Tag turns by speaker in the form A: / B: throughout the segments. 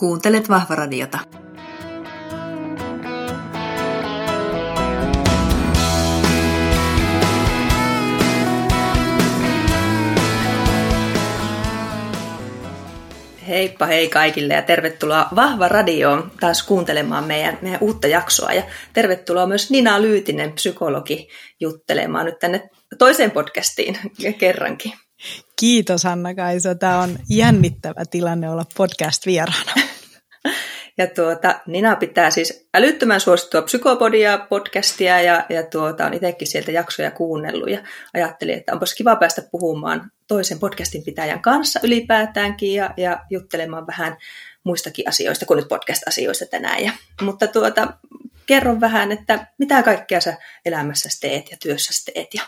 A: Kuuntelet Vahvaradiota. Heippa hei kaikille ja tervetuloa Vahva Radioon taas kuuntelemaan meidän, meidän uutta jaksoa. Ja tervetuloa myös Nina Lyytinen, psykologi, juttelemaan nyt tänne toiseen podcastiin kerrankin.
B: Kiitos Hanna-Kaisa. Tämä on jännittävä tilanne olla podcast-vieraana.
A: Ja tuota, Nina pitää siis älyttömän suosittua psykopodia podcastia ja, ja tuota, on itsekin sieltä jaksoja kuunnellut ja ajattelin, että onpas kiva päästä puhumaan toisen podcastin pitäjän kanssa ylipäätäänkin ja, ja juttelemaan vähän muistakin asioista kuin nyt podcast-asioista tänään. Ja, mutta tuota, kerro vähän, että mitä kaikkea sä elämässä teet ja työssä teet ja,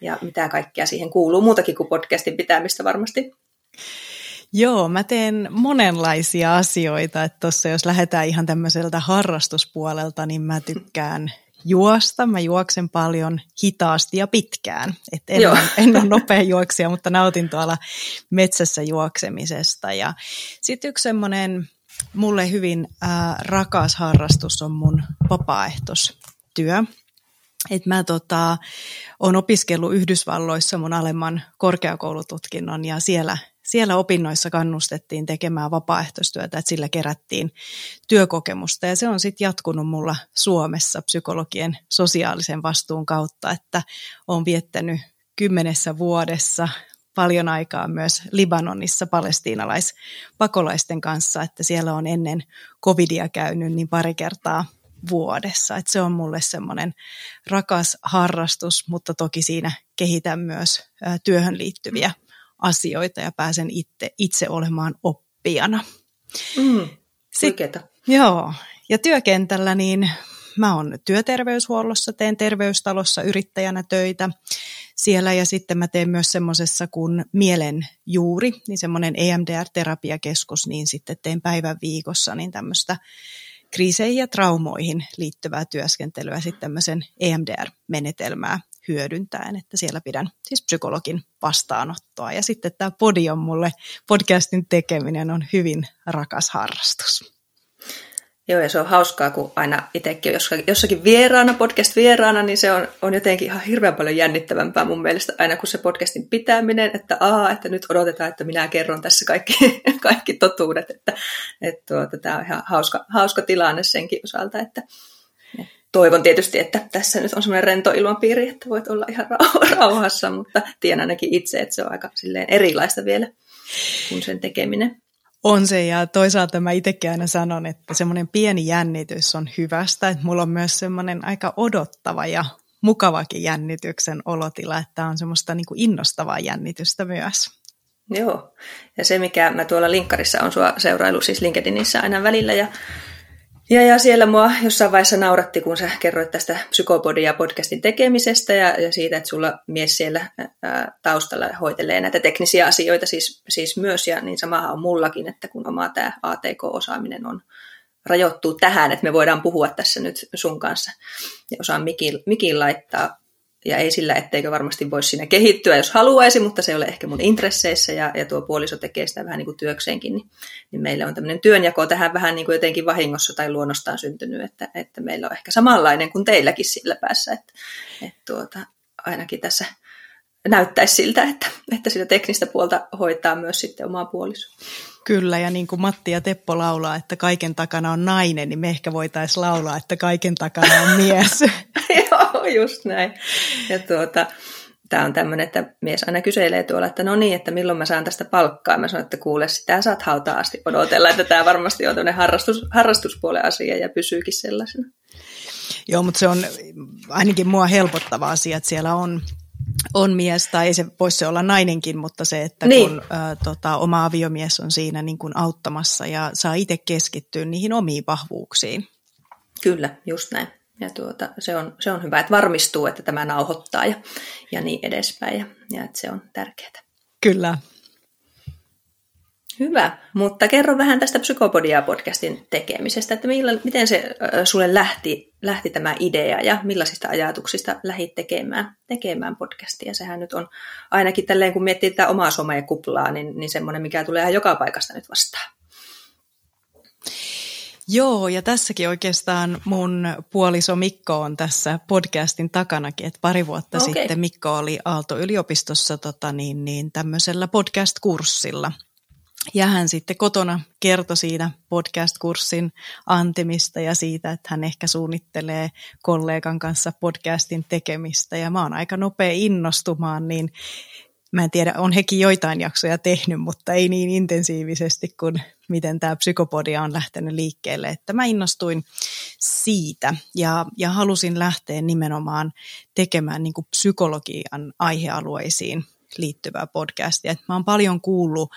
A: ja mitä kaikkea siihen kuuluu, muutakin kuin podcastin pitämistä varmasti.
B: Joo, mä teen monenlaisia asioita. Että tossa jos lähdetään ihan tämmöiseltä harrastuspuolelta, niin mä tykkään juosta. Mä juoksen paljon hitaasti ja pitkään. Et en, ole, en ole nopea juoksija, mutta nautin tuolla metsässä juoksemisesta. Ja sitten yksi semmoinen mulle hyvin äh, rakas harrastus on mun vapaaehtoistyö. Et mä tota, olen opiskellut Yhdysvalloissa mun alemman korkeakoulututkinnon ja siellä siellä opinnoissa kannustettiin tekemään vapaaehtoistyötä, että sillä kerättiin työkokemusta ja se on sitten jatkunut mulla Suomessa psykologien sosiaalisen vastuun kautta, että olen viettänyt kymmenessä vuodessa paljon aikaa myös Libanonissa palestiinalaispakolaisten kanssa, että siellä on ennen covidia käynyt niin pari kertaa vuodessa. Että se on mulle semmoinen rakas harrastus, mutta toki siinä kehitän myös työhön liittyviä asioita ja pääsen itse, itse olemaan oppijana.
A: Mm, Sitten,
B: joo, ja työkentällä niin mä oon työterveyshuollossa, teen terveystalossa yrittäjänä töitä siellä ja sitten mä teen myös semmoisessa kuin Mielen juuri, niin semmoinen EMDR-terapiakeskus, niin sitten teen päivän viikossa niin tämmöistä kriiseihin ja traumoihin liittyvää työskentelyä sitten tämmöisen EMDR-menetelmää hyödyntäen, että siellä pidän siis psykologin vastaanottoa. Ja sitten tämä podi on mulle, podcastin tekeminen on hyvin rakas harrastus.
A: Joo, ja se on hauskaa, kun aina itsekin on jossakin vieraana, podcast-vieraana, niin se on, on jotenkin ihan hirveän paljon jännittävämpää mun mielestä aina kuin se podcastin pitäminen, että aa, että nyt odotetaan, että minä kerron tässä kaikki, kaikki totuudet, että, että tuota, tämä on ihan hauska, hauska tilanne senkin osalta, että, toivon tietysti, että tässä nyt on semmoinen rento ilmapiiri, että voit olla ihan rauhassa, mutta tiedän ainakin itse, että se on aika silleen erilaista vielä kuin sen tekeminen.
B: On se ja toisaalta mä itsekin aina sanon, että semmoinen pieni jännitys on hyvästä, että mulla on myös semmoinen aika odottava ja mukavakin jännityksen olotila, että on semmoista niin kuin innostavaa jännitystä myös.
A: Joo, ja se mikä mä tuolla linkkarissa on sua seurailu siis LinkedInissä aina välillä ja ja, ja siellä mua jossain vaiheessa nauratti, kun sä kerroit tästä psykopodia podcastin tekemisestä ja, ja siitä, että sulla mies siellä ää, taustalla hoitelee näitä teknisiä asioita siis, siis myös. Ja niin samahan on mullakin, että kun oma tämä ATK-osaaminen on rajoittuu tähän, että me voidaan puhua tässä nyt sun kanssa ja osaan mikin, mikin laittaa ja ei sillä, etteikö varmasti voisi siinä kehittyä, jos haluaisi, mutta se ei ole ehkä mun intresseissä ja, ja tuo puoliso tekee sitä vähän niin kuin työkseenkin, niin, niin meillä on tämmöinen työnjako tähän vähän niin kuin jotenkin vahingossa tai luonnostaan syntynyt, että, että meillä on ehkä samanlainen kuin teilläkin sillä päässä, että, että tuota, ainakin tässä näyttäisi siltä, että, että sitä teknistä puolta hoitaa myös sitten omaa puoliso.
B: Kyllä, ja niin kuin Matti ja Teppo laulaa, että kaiken takana on nainen, niin me ehkä voitaisiin laulaa, että kaiken takana on mies.
A: Joo, just näin. Ja tuota, tämä on tämmöinen, että mies aina kyselee tuolla, että no niin, että milloin mä saan tästä palkkaa. Mä sanon, että kuule, sitä saat hautaa asti odotella, että tämä varmasti on tämmöinen harrastus, harrastuspuolen asia ja pysyykin sellaisena.
B: Joo, mutta se on ainakin mua helpottava asia, että siellä on on mies, tai ei se voisi se olla nainenkin, mutta se, että niin. kun ä, tota, oma aviomies on siinä niin kuin auttamassa ja saa itse keskittyä niihin omiin vahvuuksiin.
A: Kyllä, just näin. Ja tuota, se, on, se on hyvä, että varmistuu, että tämä nauhoittaa ja, ja niin edespäin, ja, ja että se on tärkeää.
B: Kyllä.
A: Hyvä, mutta kerro vähän tästä Psykopodia-podcastin tekemisestä, että millä, miten se sulle lähti, lähti tämä idea ja millaisista ajatuksista lähdit tekemään, tekemään podcastia. Sehän nyt on ainakin tälleen, kun miettii tätä omaa somekuplaa, niin, niin semmoinen, mikä tulee ihan joka paikasta nyt vastaan.
B: Joo, ja tässäkin oikeastaan mun puoliso Mikko on tässä podcastin takanakin, että pari vuotta okay. sitten Mikko oli Aalto-yliopistossa tota, niin, niin, tämmöisellä podcast-kurssilla. Ja hän sitten kotona kertoi siinä podcast-kurssin antimista ja siitä, että hän ehkä suunnittelee kollegan kanssa podcastin tekemistä. Ja mä oon aika nopea innostumaan, niin mä en tiedä, on hekin joitain jaksoja tehnyt, mutta ei niin intensiivisesti kuin miten tämä psykopodia on lähtenyt liikkeelle. Että mä innostuin siitä ja, ja halusin lähteä nimenomaan tekemään niin kuin psykologian aihealueisiin liittyvää podcastia. Että mä oon paljon kuullut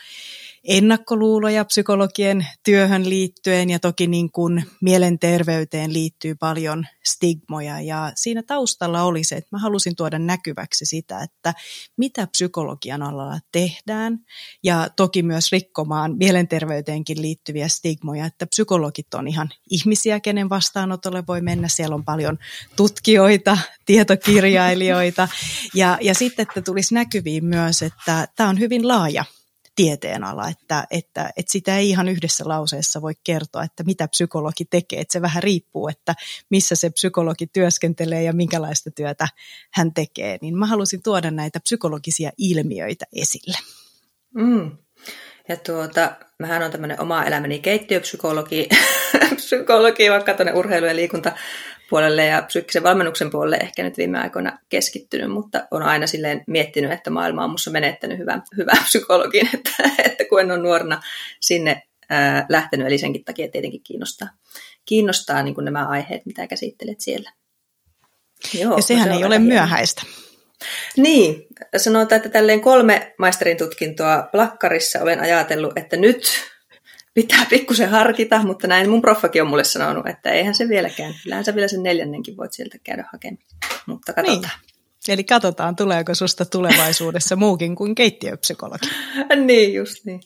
B: ennakkoluuloja psykologien työhön liittyen ja toki niin kuin mielenterveyteen liittyy paljon stigmoja ja siinä taustalla oli se, että mä halusin tuoda näkyväksi sitä, että mitä psykologian alalla tehdään ja toki myös rikkomaan mielenterveyteenkin liittyviä stigmoja, että psykologit on ihan ihmisiä, kenen vastaanotolle voi mennä. Siellä on paljon tutkijoita, tietokirjailijoita ja, ja sitten, että tulisi näkyviin myös, että tämä on hyvin laaja tieteenala, että, että, että sitä ei ihan yhdessä lauseessa voi kertoa, että mitä psykologi tekee, että se vähän riippuu, että missä se psykologi työskentelee ja minkälaista työtä hän tekee, niin mä halusin tuoda näitä psykologisia ilmiöitä esille.
A: Mm. Ja tuota, mähän on tämmöinen oma elämäni keittiöpsykologi, psykologi, vaikka tuonne urheilu- ja liikunta puolelle ja psyykkisen valmennuksen puolelle ehkä nyt viime aikoina keskittynyt, mutta on aina silleen miettinyt, että maailma on minussa menettänyt hyvän, hyvän psykologin, että, että kun en ole nuorena sinne ää, lähtenyt, eli senkin takia tietenkin kiinnostaa, kiinnostaa niin kuin nämä aiheet, mitä käsittelet siellä.
B: Joo, ja sehän no se ei ole myöhäistä.
A: Niin, sanotaan, että tälleen kolme maisterin tutkintoa plakkarissa olen ajatellut, että nyt pitää pikkusen harkita, mutta näin mun proffakin on mulle sanonut, että eihän se vieläkään. Kyllähän sä vielä sen neljännenkin voit sieltä käydä hakemaan. Mutta katsotaan. Niin.
B: Eli katsotaan, tuleeko susta tulevaisuudessa muukin kuin keittiöpsykologi.
A: niin, just niin.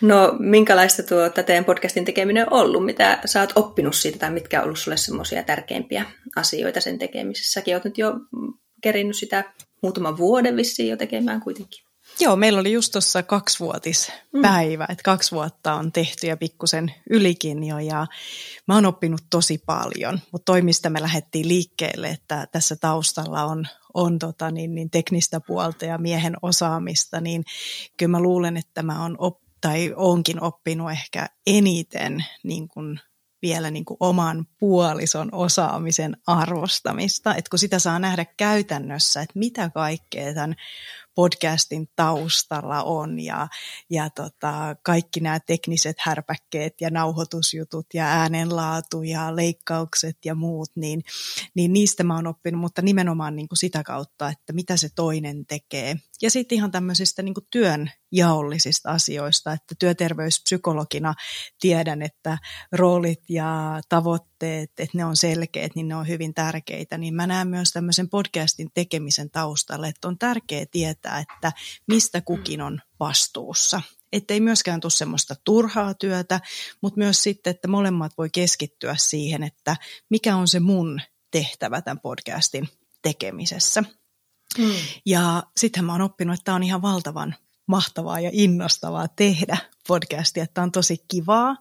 A: No, minkälaista tuo teidän podcastin tekeminen on ollut? Mitä sä oot oppinut siitä tai mitkä on ollut sulle semmoisia tärkeimpiä asioita sen tekemisessä? Säkin oot nyt jo kerinnyt sitä muutaman vuoden vissiin jo tekemään kuitenkin.
B: Joo, meillä oli just tuossa kaksivuotispäivä, mm. että kaksi vuotta on tehty ja pikkusen ylikin jo ja mä oon oppinut tosi paljon, mutta toi mistä me lähdettiin liikkeelle, että tässä taustalla on, on tota niin, niin teknistä puolta ja miehen osaamista, niin kyllä mä luulen, että mä oon op, tai onkin oppinut ehkä eniten niin kuin vielä niin kuin oman puolison osaamisen arvostamista, että kun sitä saa nähdä käytännössä, että mitä kaikkea tämän podcastin taustalla on ja, ja tota, kaikki nämä tekniset härpäkkeet ja nauhoitusjutut ja äänenlaatu ja leikkaukset ja muut, niin, niin niistä mä oon oppinut, mutta nimenomaan niin kuin sitä kautta, että mitä se toinen tekee. Ja sitten ihan tämmöisistä niin työn jaollisista asioista, että työterveyspsykologina tiedän, että roolit ja tavoitteet, että ne on selkeät, niin ne on hyvin tärkeitä, niin mä näen myös tämmöisen podcastin tekemisen taustalle, että on tärkeää tietää, että mistä kukin on vastuussa. Että ei myöskään tule semmoista turhaa työtä, mutta myös sitten, että molemmat voi keskittyä siihen, että mikä on se mun tehtävä tämän podcastin tekemisessä. Hmm. Ja sitten mä oon oppinut, että tämä on ihan valtavan mahtavaa ja innostavaa tehdä podcastia, että on tosi kivaa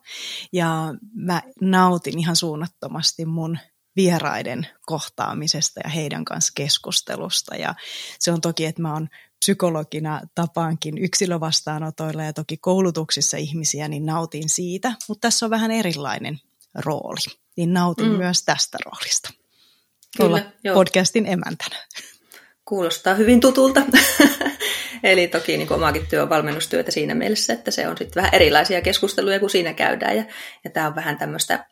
B: ja mä nautin ihan suunnattomasti mun vieraiden kohtaamisesta ja heidän kanssa keskustelusta ja se on toki, että mä oon psykologina tapaankin yksilövastaanotoilla ja toki koulutuksissa ihmisiä, niin nautin siitä, mutta tässä on vähän erilainen rooli, niin nautin mm. myös tästä roolista. Kyllä, Olla joo. podcastin emäntänä.
A: Kuulostaa hyvin tutulta. Eli toki niin kuin omaakin työ on valmennustyötä siinä mielessä, että se on sitten vähän erilaisia keskusteluja kuin siinä käydään. Ja, ja tämä on vähän tämmöistä,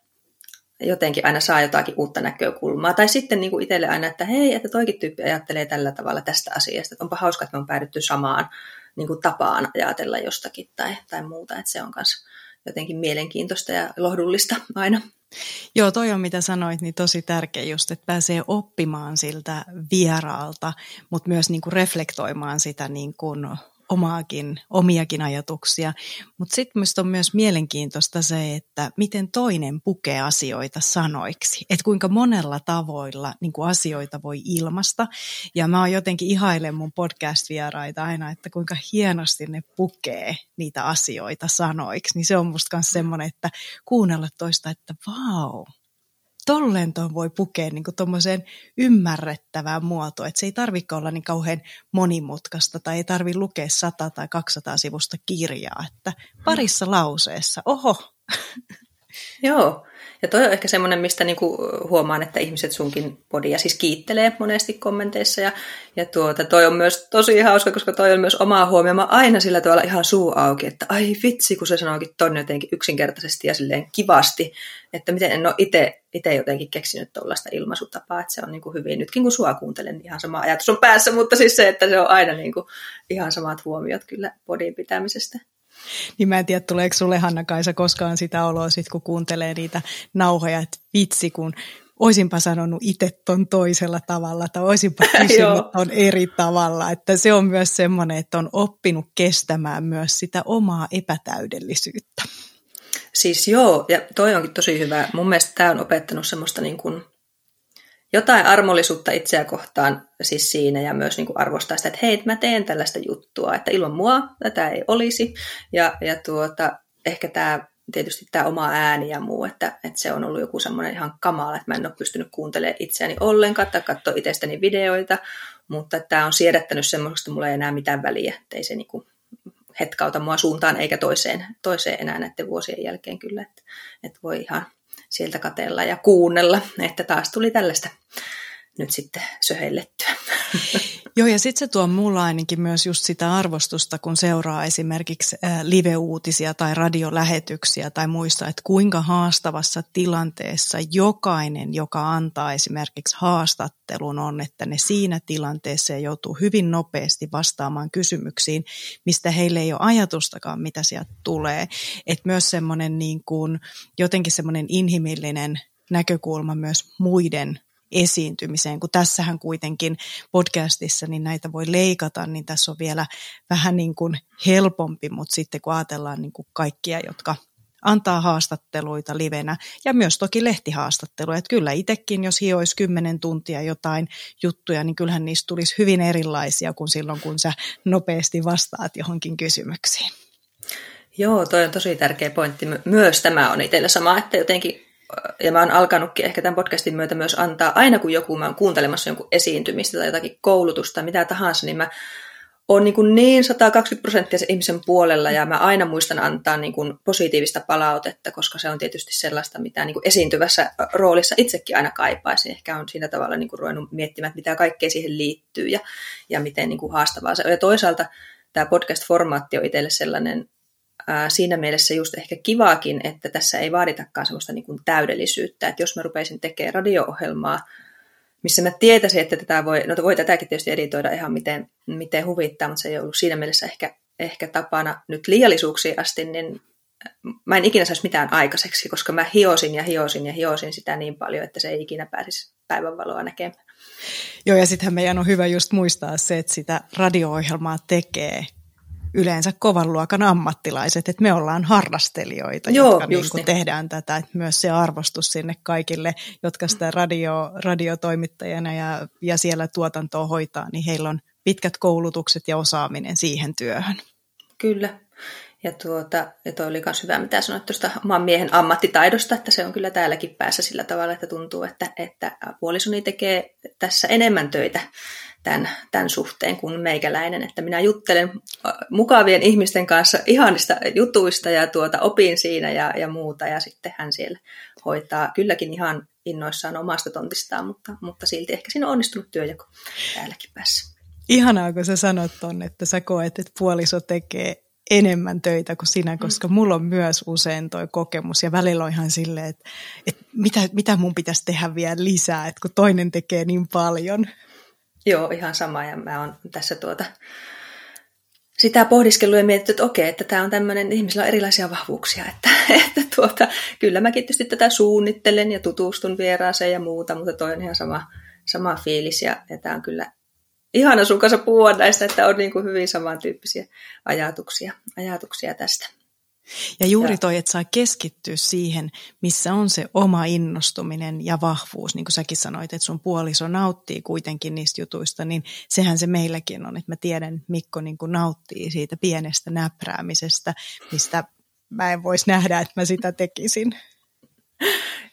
A: jotenkin aina saa jotakin uutta näkökulmaa. Tai sitten niin kuin itselle aina, että hei, että toikin tyyppi ajattelee tällä tavalla tästä asiasta. Että onpa hauska, että me on päädytty samaan niin kuin tapaan ajatella jostakin tai, tai muuta. Että se on myös jotenkin mielenkiintoista ja lohdullista aina.
B: Joo, toi on mitä sanoit, niin tosi tärkeä just, että pääsee oppimaan siltä vieraalta, mutta myös niin kuin reflektoimaan sitä niin kuin omaakin, omiakin ajatuksia. Mutta sitten minusta on myös mielenkiintoista se, että miten toinen pukee asioita sanoiksi. Että kuinka monella tavoilla niin kuin asioita voi ilmasta. Ja mä oon jotenkin ihailen mun podcast-vieraita aina, että kuinka hienosti ne pukee niitä asioita sanoiksi. Niin se on musta myös semmoinen, että kuunnella toista, että vau, tolleen tuon voi pukea niin tuommoiseen ymmärrettävään muotoon, että se ei tarvitse olla niin kauhean monimutkaista tai ei tarvitse lukea 100 tai 200 sivusta kirjaa, että parissa lauseessa, oho.
A: Joo, ja toi on ehkä semmoinen, mistä niinku huomaan, että ihmiset sunkin podia siis kiittelee monesti kommenteissa. Ja, ja tuota, toi on myös tosi hauska, koska toi on myös omaa huomioon. Aina sillä tavalla ihan suu auki, että ai vitsi, kun se sanoikin ton jotenkin yksinkertaisesti ja silleen kivasti, että miten en ole itse jotenkin keksinyt tuollaista ilmaisutapaa, että se on niinku hyvin, nytkin kun sua kuuntelen, niin ihan sama ajatus on päässä, mutta siis se, että se on aina niinku ihan samat huomiot kyllä podin pitämisestä.
B: Niin mä en tiedä, tuleeko sulle Hanna-Kaisa koskaan sitä oloa, sit kun kuuntelee niitä nauhoja, että vitsi, kun oisinpa sanonut itse ton toisella tavalla tai oisinpa kysynyt ton eri tavalla. Että se on myös semmoinen, että on oppinut kestämään myös sitä omaa epätäydellisyyttä.
A: Siis joo, ja toi onkin tosi hyvä. Mun mielestä tämä on opettanut semmoista niin kuin jotain armollisuutta itseä kohtaan siis siinä ja myös niin kuin arvostaa sitä, että hei, mä teen tällaista juttua, että ilman mua tätä ei olisi. Ja, ja tuota, ehkä tämä tietysti tämä oma ääni ja muu, että, että se on ollut joku semmoinen ihan kamala, että mä en ole pystynyt kuuntelemaan itseäni ollenkaan tai katsoa itsestäni videoita, mutta tämä on siedättänyt semmoista, että mulla ei enää mitään väliä, että ei se niinku hetkauta mua suuntaan eikä toiseen, toiseen enää näiden vuosien jälkeen kyllä, että, että voi ihan sieltä katella ja kuunnella, että taas tuli tällaista nyt sitten söhellettyä.
B: Joo, ja sitten se tuo mulla ainakin myös just sitä arvostusta, kun seuraa esimerkiksi live-uutisia tai radiolähetyksiä tai muista, että kuinka haastavassa tilanteessa jokainen, joka antaa esimerkiksi haastattelun, on, että ne siinä tilanteessa joutuu hyvin nopeasti vastaamaan kysymyksiin, mistä heille ei ole ajatustakaan, mitä sieltä tulee. Että myös semmoinen niin kuin, jotenkin semmoinen inhimillinen näkökulma myös muiden esiintymiseen, kun tässähän kuitenkin podcastissa niin näitä voi leikata, niin tässä on vielä vähän niin kuin helpompi, mutta sitten kun ajatellaan niin kuin kaikkia, jotka antaa haastatteluita livenä ja myös toki lehtihaastatteluja. Että kyllä itsekin, jos hioisi kymmenen tuntia jotain juttuja, niin kyllähän niistä tulisi hyvin erilaisia kuin silloin, kun sä nopeasti vastaat johonkin kysymyksiin.
A: Joo, toi on tosi tärkeä pointti. Myös tämä on itsellä sama, että jotenkin ja mä oon alkanutkin ehkä tämän podcastin myötä myös antaa, aina kun joku mä oon kuuntelemassa jonkun esiintymistä tai jotakin koulutusta mitä tahansa, niin mä oon niin, kuin niin 120 prosenttia se ihmisen puolella ja mä aina muistan antaa niin kuin positiivista palautetta, koska se on tietysti sellaista, mitä niin kuin esiintyvässä roolissa itsekin aina kaipaisin. Ehkä on siinä tavalla niin kuin ruvennut miettimään, että mitä kaikkea siihen liittyy ja, ja miten niin kuin haastavaa se on. Ja toisaalta tämä podcast-formaatti on itselle sellainen ää, siinä mielessä just ehkä kivaakin, että tässä ei vaaditakaan semmoista niin kuin täydellisyyttä, että jos mä rupeisin tekemään radio-ohjelmaa, missä mä tietäisin, että tätä voi, no voi tätäkin tietysti editoida ihan miten, miten huvittaa, mutta se ei ollut siinä mielessä ehkä, ehkä tapana nyt liiallisuuksiin asti, niin mä en ikinä saisi mitään aikaiseksi, koska mä hiosin ja hiosin ja hiosin sitä niin paljon, että se ei ikinä pääsisi päivänvaloa näkemään.
B: Joo, ja sittenhän meidän on hyvä just muistaa se, että sitä radio-ohjelmaa tekee yleensä kovan luokan ammattilaiset, että me ollaan harrastelijoita, Joo, jotka niin kuin niin. tehdään tätä, että myös se arvostus sinne kaikille, jotka sitä radio, radiotoimittajana ja, ja siellä tuotantoa hoitaa, niin heillä on pitkät koulutukset ja osaaminen siihen työhön.
A: Kyllä. Ja, tuota, ja toi oli myös hyvä, mitä sanoit tuosta oman miehen ammattitaidosta, että se on kyllä täälläkin päässä sillä tavalla, että tuntuu, että, että puolisoni tekee tässä enemmän töitä tämän, tämän suhteen kuin meikäläinen, että minä juttelen mukavien ihmisten kanssa ihanista jutuista ja tuota, opin siinä ja, ja muuta ja sitten hän siellä hoitaa kylläkin ihan innoissaan omasta tontistaan, mutta, mutta silti ehkä siinä on onnistunut työjako täälläkin päässä.
B: Ihanaa, kun sä sanot ton, että sä koet, että puoliso tekee enemmän töitä kuin sinä, koska mm. mulla on myös usein toi kokemus ja välillä on ihan silleen, että, että mitä, mitä mun pitäisi tehdä vielä lisää, että kun toinen tekee niin paljon.
A: Joo, ihan sama ja mä oon tässä tuota, sitä pohdiskelua ja mietitty, että okei, että tämä on tämmöinen, ihmisillä on erilaisia vahvuuksia, että, että tuota, kyllä mäkin tietysti tätä suunnittelen ja tutustun vieraaseen ja muuta, mutta toi on ihan sama, sama fiilis ja, ja tämä on kyllä ihana sun kanssa puhua näistä, että on niin kuin hyvin samantyyppisiä ajatuksia, ajatuksia tästä.
B: Ja juuri toi, että saa keskittyä siihen, missä on se oma innostuminen ja vahvuus, niin kuin säkin sanoit, että sun puoliso nauttii kuitenkin niistä jutuista, niin sehän se meilläkin on, että mä tiedän, Mikko niin kuin nauttii siitä pienestä näpräämisestä, mistä mä en voisi nähdä, että mä sitä tekisin.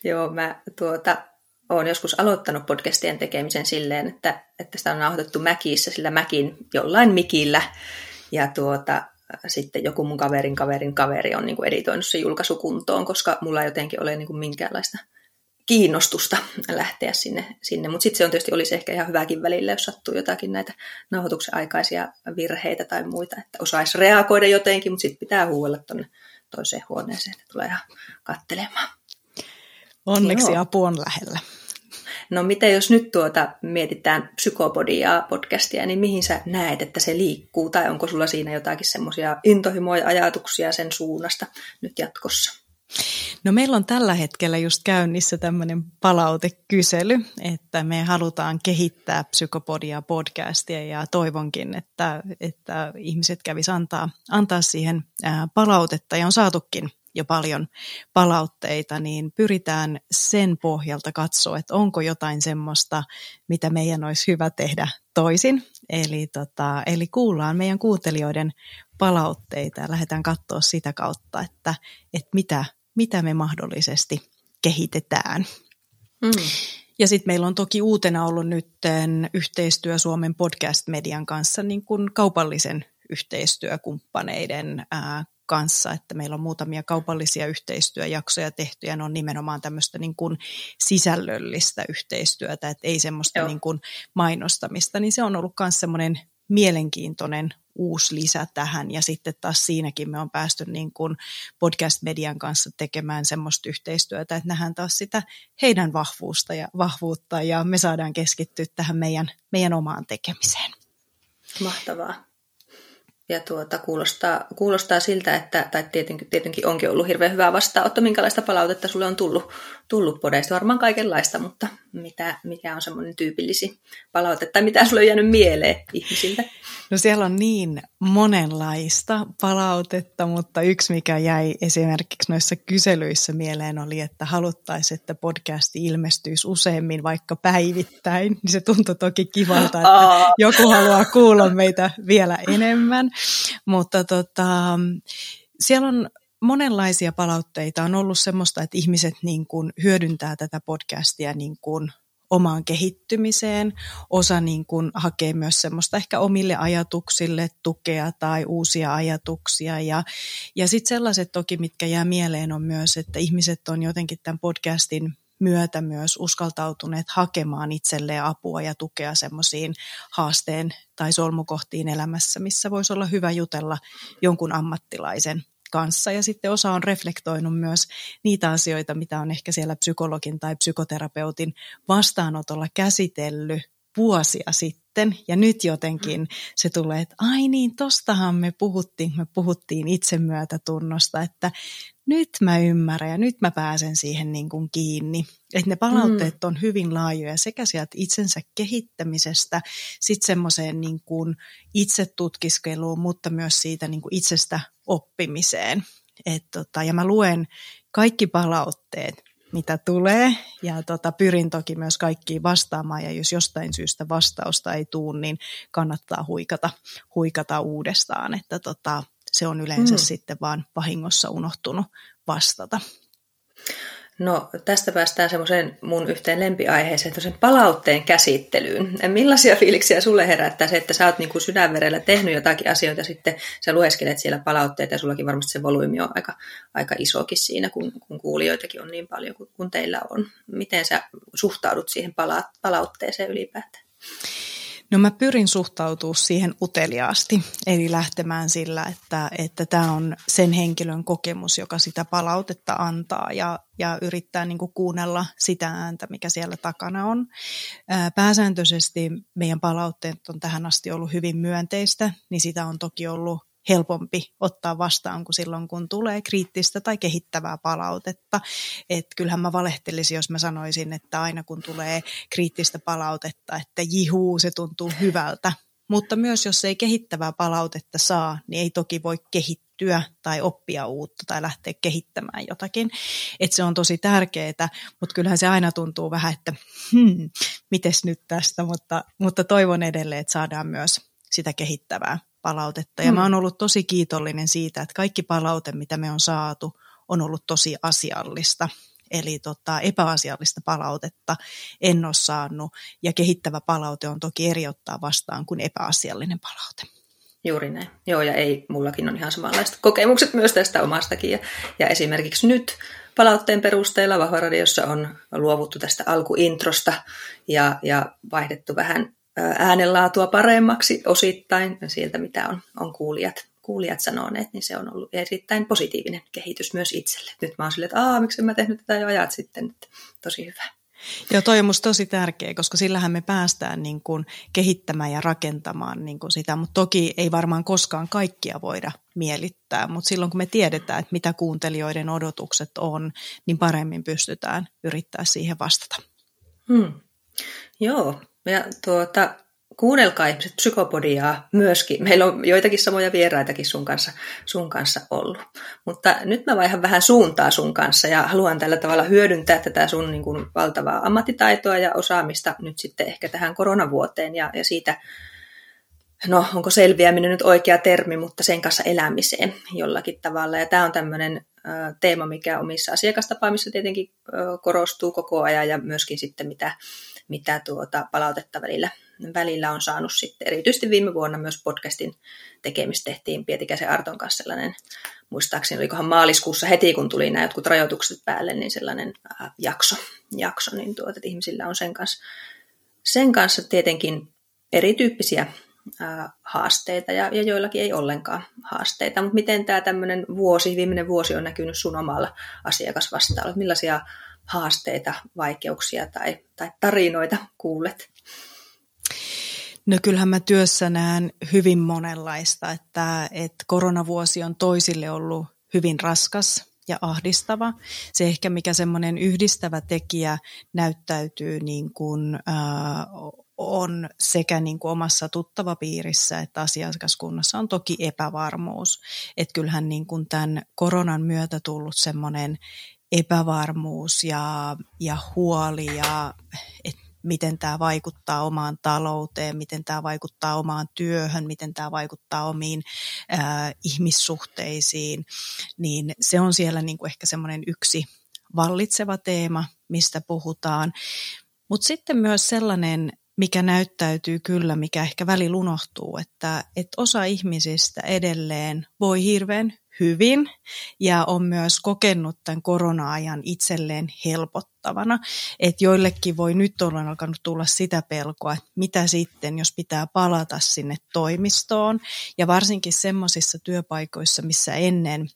A: Joo, mä tuota, olen joskus aloittanut podcastien tekemisen silleen, että, että sitä on nauhoitettu Mäkissä, sillä Mäkin jollain mikillä. Ja tuota, sitten joku mun kaverin kaverin kaveri on niin kuin editoinut se julkaisukuntoon, koska mulla ei jotenkin ole niin kuin minkäänlaista kiinnostusta lähteä sinne. sinne. Mutta sitten se on tietysti olisi ehkä ihan hyväkin välillä, jos sattuu jotakin näitä nauhoituksen aikaisia virheitä tai muita, että osaisi reagoida jotenkin, mutta sitten pitää huuella tuonne toiseen huoneeseen, että tulee ihan kattelemaan.
B: Onneksi Joo. apu on lähellä.
A: No miten jos nyt tuota mietitään psykopodia podcastia, niin mihin sä näet, että se liikkuu? Tai onko sulla siinä jotakin semmoisia intohimoja ajatuksia sen suunnasta nyt jatkossa?
B: No meillä on tällä hetkellä just käynnissä tämmöinen palautekysely, että me halutaan kehittää psykopodia podcastia ja toivonkin, että, että ihmiset kävis antaa, antaa siihen palautetta ja on saatukin jo paljon palautteita, niin pyritään sen pohjalta katsoa, että onko jotain semmoista, mitä meidän olisi hyvä tehdä toisin. Eli, tota, eli kuullaan meidän kuuntelijoiden palautteita ja lähdetään katsoa sitä kautta, että, että mitä, mitä me mahdollisesti kehitetään. Mm. Ja sitten meillä on toki uutena ollut nyt yhteistyö Suomen podcast-median kanssa niin kuin kaupallisen yhteistyökumppaneiden ää, kanssa, että meillä on muutamia kaupallisia yhteistyöjaksoja tehty ja ne on nimenomaan tämmöistä niin kuin sisällöllistä yhteistyötä, että ei semmoista niin kuin mainostamista, niin se on ollut myös semmoinen mielenkiintoinen uusi lisä tähän ja sitten taas siinäkin me on päästy niin kuin podcast-median kanssa tekemään semmoista yhteistyötä, että nähdään taas sitä heidän vahvuusta ja vahvuutta ja me saadaan keskittyä tähän meidän, meidän omaan tekemiseen.
A: Mahtavaa. Ja tuota, kuulostaa, kuulostaa siltä, että, tai tietenkin, tietenkin onkin ollut hirveän hyvää vastaanotto, minkälaista palautetta sulle on tullut, tullut podeista. Varmaan kaikenlaista, mutta mitä, mikä on semmoinen tyypillisi palautetta, tai mitä sulle on jäänyt mieleen ihmisiltä?
B: No siellä on niin monenlaista palautetta, mutta yksi mikä jäi esimerkiksi noissa kyselyissä mieleen oli, että haluttaisiin, että podcasti ilmestyisi useammin vaikka päivittäin. Niin se tuntui toki kivalta, että joku haluaa kuulla meitä vielä enemmän. Mutta tota, siellä on monenlaisia palautteita. On ollut semmoista, että ihmiset niin kuin hyödyntää tätä podcastia niin kuin omaan kehittymiseen. Osa niin kuin hakee myös semmoista ehkä omille ajatuksille tukea tai uusia ajatuksia. Ja, ja sitten sellaiset toki, mitkä jää mieleen on myös, että ihmiset on jotenkin tämän podcastin myötä myös uskaltautuneet hakemaan itselleen apua ja tukea semmoisiin haasteen tai solmukohtiin elämässä, missä voisi olla hyvä jutella jonkun ammattilaisen kanssa. Ja sitten osa on reflektoinut myös niitä asioita, mitä on ehkä siellä psykologin tai psykoterapeutin vastaanotolla käsitellyt vuosia sitten. Ja nyt jotenkin se tulee, että ai niin, tostahan me puhuttiin, me puhuttiin itsemyötätunnosta, että nyt mä ymmärrän ja nyt mä pääsen siihen niin kuin kiinni. Että ne palautteet mm. on hyvin laajoja sekä sieltä itsensä kehittämisestä, sitten semmoiseen niin kuin itsetutkiskeluun, mutta myös siitä niin kuin itsestä oppimiseen. Et tota, ja mä luen kaikki palautteet, mitä tulee, ja tota, pyrin toki myös kaikkiin vastaamaan, ja jos jostain syystä vastausta ei tule, niin kannattaa huikata, huikata uudestaan, että tota, se on yleensä mm. sitten vaan vahingossa unohtunut vastata.
A: No tästä päästään semmoiseen mun yhteen lempiaiheeseen, sen palautteen käsittelyyn. Millaisia fiiliksiä sulle herättää se, että sä oot niin kuin sydänverellä tehnyt jotakin asioita, sitten sä lueskelet siellä palautteita ja sullakin varmasti se volyymi on aika, aika isokin siinä, kun, kun kuulijoitakin on niin paljon kuin, teillä on. Miten sä suhtaudut siihen pala- palautteeseen ylipäätään?
B: No mä pyrin suhtautumaan siihen uteliaasti, eli lähtemään sillä, että, että tämä on sen henkilön kokemus, joka sitä palautetta antaa ja, ja yrittää niin kuin kuunnella sitä ääntä, mikä siellä takana on. Pääsääntöisesti meidän palautteet on tähän asti ollut hyvin myönteistä, niin sitä on toki ollut helpompi ottaa vastaan kuin silloin, kun tulee kriittistä tai kehittävää palautetta. Et kyllähän mä valehtelisin, jos mä sanoisin, että aina kun tulee kriittistä palautetta, että jihuu, se tuntuu hyvältä. Mutta myös jos ei kehittävää palautetta saa, niin ei toki voi kehittyä tai oppia uutta tai lähteä kehittämään jotakin. Että se on tosi tärkeää, mutta kyllähän se aina tuntuu vähän, että hmm, mites nyt tästä, mutta, mutta toivon edelleen, että saadaan myös sitä kehittävää palautetta. Ja mm. mä oon ollut tosi kiitollinen siitä, että kaikki palaute, mitä me on saatu, on ollut tosi asiallista. Eli tota, epäasiallista palautetta en ole saanut, ja kehittävä palaute on toki eri ottaa vastaan kuin epäasiallinen palaute.
A: Juuri näin. Joo, ja ei, mullakin on ihan samanlaiset kokemukset myös tästä omastakin. Ja, ja esimerkiksi nyt palautteen perusteella Vahvaradiossa on luovuttu tästä alkuintrosta ja, ja vaihdettu vähän äänenlaatua paremmaksi osittain sieltä, mitä on, on kuulijat, kuulijat sanoneet, niin se on ollut erittäin positiivinen kehitys myös itselle. Nyt mä oon silleen, että aah, miksi mä tehnyt tätä jo ajat sitten, että tosi hyvä.
B: Joo, toi on musta tosi tärkeä, koska sillähän me päästään niin kuin kehittämään ja rakentamaan niin kuin sitä, mutta toki ei varmaan koskaan kaikkia voida mielittää, mutta silloin kun me tiedetään, että mitä kuuntelijoiden odotukset on, niin paremmin pystytään yrittää siihen vastata.
A: Hmm. Joo, ja tuota, kuunnelkaa ihmiset psykopodiaa myöskin. Meillä on joitakin samoja vieraitakin sun kanssa, sun kanssa ollut. Mutta nyt mä vaihan vähän suuntaa sun kanssa ja haluan tällä tavalla hyödyntää tätä sun niin kuin, valtavaa ammattitaitoa ja osaamista nyt sitten ehkä tähän koronavuoteen ja, ja siitä, no onko selviäminen nyt oikea termi, mutta sen kanssa elämiseen jollakin tavalla. Ja tämä on tämmöinen teema, mikä omissa asiakastapaamissa tietenkin korostuu koko ajan ja myöskin sitten mitä mitä tuota palautetta välillä, välillä on saanut sitten. Erityisesti viime vuonna myös podcastin tekemistä tehtiin Pietikäisen Arton kanssa sellainen, muistaakseni olikohan maaliskuussa heti, kun tuli nämä jotkut rajoitukset päälle, niin sellainen äh, jakso, jakso niin tuota, että ihmisillä on sen kanssa, sen kanssa tietenkin erityyppisiä äh, haasteita ja, ja joillakin ei ollenkaan haasteita. Mutta miten tämä tämmöinen vuosi, viimeinen vuosi on näkynyt sun omalla asiakasvastaanolla? Millaisia haasteita, vaikeuksia tai, tai tarinoita kuulet?
B: No kyllähän mä työssä näen hyvin monenlaista, että, että koronavuosi on toisille ollut hyvin raskas ja ahdistava. Se ehkä mikä semmoinen yhdistävä tekijä näyttäytyy niin kuin, äh, on sekä niin kuin omassa tuttavapiirissä että asiakaskunnassa on toki epävarmuus. Että kyllähän niin kuin tämän koronan myötä tullut semmoinen epävarmuus ja, ja huoli ja et miten tämä vaikuttaa omaan talouteen, miten tämä vaikuttaa omaan työhön, miten tämä vaikuttaa omiin ää, ihmissuhteisiin, niin se on siellä niin kuin ehkä semmoinen yksi vallitseva teema, mistä puhutaan. Mutta sitten myös sellainen, mikä näyttäytyy kyllä, mikä ehkä välillä unohtuu, että, että osa ihmisistä edelleen voi hirveän hyvin ja on myös kokenut tämän korona-ajan itselleen helpottavana. Että joillekin voi nyt olla alkanut tulla sitä pelkoa, että mitä sitten, jos pitää palata sinne toimistoon. Ja varsinkin semmoisissa työpaikoissa, missä ennen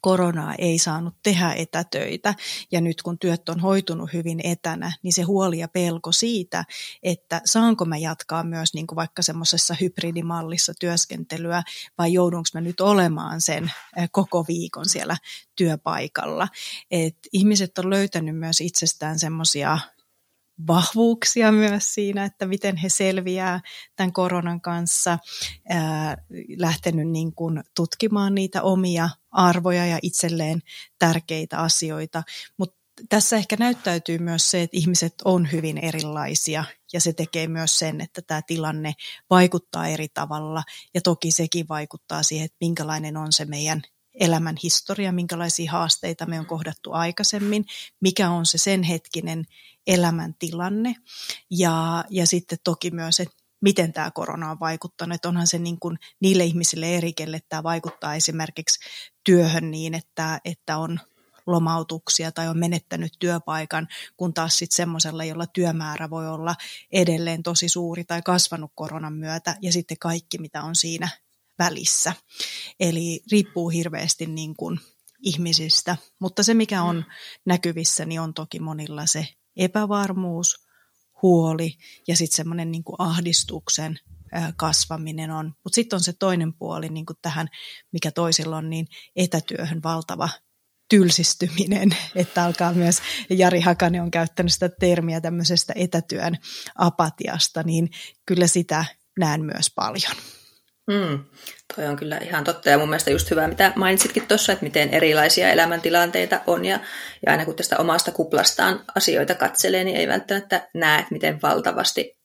B: koronaa ei saanut tehdä etätöitä ja nyt kun työt on hoitunut hyvin etänä, niin se huoli ja pelko siitä, että saanko mä jatkaa myös niin kuin vaikka semmoisessa hybridimallissa työskentelyä vai joudunko mä nyt olemaan sen koko viikon siellä työpaikalla. Et ihmiset on löytänyt myös itsestään semmoisia vahvuuksia myös siinä, että miten he selviää tämän koronan kanssa, ää, lähtenyt niin kuin tutkimaan niitä omia arvoja ja itselleen tärkeitä asioita, mutta tässä ehkä näyttäytyy myös se, että ihmiset on hyvin erilaisia ja se tekee myös sen, että tämä tilanne vaikuttaa eri tavalla. Ja toki sekin vaikuttaa siihen, että minkälainen on se meidän elämän historia, minkälaisia haasteita me on kohdattu aikaisemmin, mikä on se sen hetkinen elämäntilanne ja, ja sitten toki myös, että miten tämä korona on vaikuttanut. Että onhan se niin kuin niille ihmisille eri, kelle tämä vaikuttaa. Esimerkiksi työhön niin, että, että on lomautuksia tai on menettänyt työpaikan, kun taas sitten semmoisella, jolla työmäärä voi olla edelleen tosi suuri tai kasvanut koronan myötä ja sitten kaikki, mitä on siinä välissä. Eli riippuu hirveästi niin kuin ihmisistä, mutta se mikä on näkyvissä, niin on toki monilla se epävarmuus, huoli ja sitten semmoinen niin ahdistuksen kasvaminen on. Mutta sitten on se toinen puoli niin kuin tähän, mikä toisilla on, niin etätyöhön valtava tylsistyminen, että alkaa myös, Jari Hakanen on käyttänyt sitä termiä tämmöisestä etätyön apatiasta, niin kyllä sitä näen myös paljon.
A: Mm, toi on kyllä ihan totta ja mun mielestä just hyvä, mitä mainitsitkin tuossa, että miten erilaisia elämäntilanteita on ja, ja aina kun tästä omasta kuplastaan asioita katselee, niin ei välttämättä näe, miten valtavasti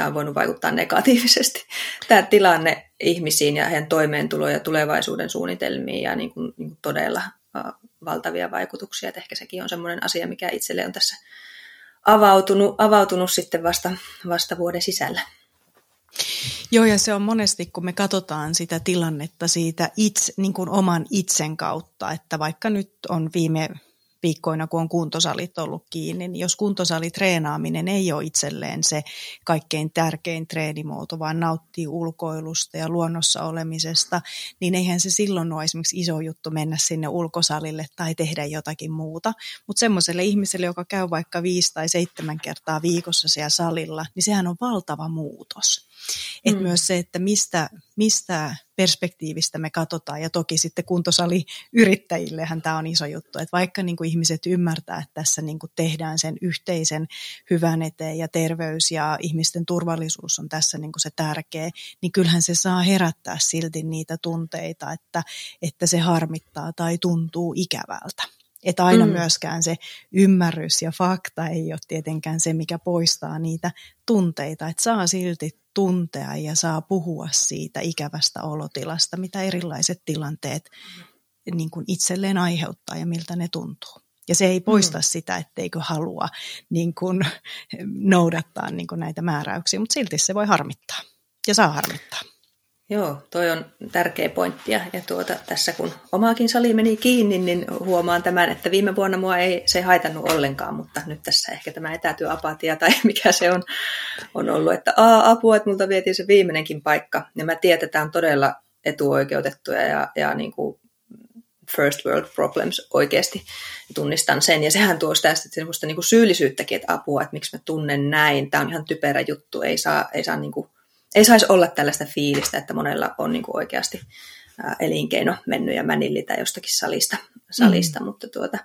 A: tämä on voinut vaikuttaa negatiivisesti, tämä tilanne ihmisiin ja heidän toimeentuloon ja tulevaisuuden suunnitelmiin ja niin kuin, niin kuin todella valtavia vaikutuksia. Että ehkä sekin on semmoinen asia, mikä itselle on tässä avautunut, avautunut sitten vasta, vasta vuoden sisällä.
B: Joo, ja se on monesti, kun me katsotaan sitä tilannetta siitä itse, niin kuin oman itsen kautta, että vaikka nyt on viime viikkoina, kun on kuntosalit ollut kiinni, niin jos kuntosalitreenaaminen ei ole itselleen se kaikkein tärkein treenimuoto, vaan nauttii ulkoilusta ja luonnossa olemisesta, niin eihän se silloin ole esimerkiksi iso juttu mennä sinne ulkosalille tai tehdä jotakin muuta. Mutta semmoiselle ihmiselle, joka käy vaikka viisi tai seitsemän kertaa viikossa siellä salilla, niin sehän on valtava muutos. Et mm. myös se, että mistä, mistä perspektiivistä me katsotaan, ja toki sitten kuntosali yrittäjillehän tämä on iso juttu, että vaikka niin kuin ihmiset ymmärtää, että tässä niin kuin tehdään sen yhteisen hyvän eteen ja terveys ja ihmisten turvallisuus on tässä niin kuin se tärkeä, niin kyllähän se saa herättää silti niitä tunteita, että, että se harmittaa tai tuntuu ikävältä. Että aina mm. myöskään se ymmärrys ja fakta ei ole tietenkään se, mikä poistaa niitä tunteita. Että saa silti tuntea ja saa puhua siitä ikävästä olotilasta, mitä erilaiset tilanteet niin kuin itselleen aiheuttaa ja miltä ne tuntuu. Ja se ei poista mm. sitä, etteikö halua niin kuin, noudattaa niin kuin näitä määräyksiä, mutta silti se voi harmittaa ja saa harmittaa.
A: Joo, toi on tärkeä pointti. Ja, tuota, tässä kun omaakin sali meni kiinni, niin huomaan tämän, että viime vuonna mua ei se haitannut ollenkaan, mutta nyt tässä ehkä tämä etätyöapatia tai mikä se on, on ollut, että aa, apua, että multa vietiin se viimeinenkin paikka. Ja mä on todella etuoikeutettuja ja, ja niin kuin first world problems oikeasti tunnistan sen. Ja sehän tuo sitä semmoista niin kuin syyllisyyttäkin, että apua, että miksi mä tunnen näin. Tämä on ihan typerä juttu, ei saa, ei saa niin kuin ei saisi olla tällaista fiilistä, että monella on niin kuin oikeasti elinkeino mennyt ja mänillitä jostakin salista, salista mm. mutta tuota,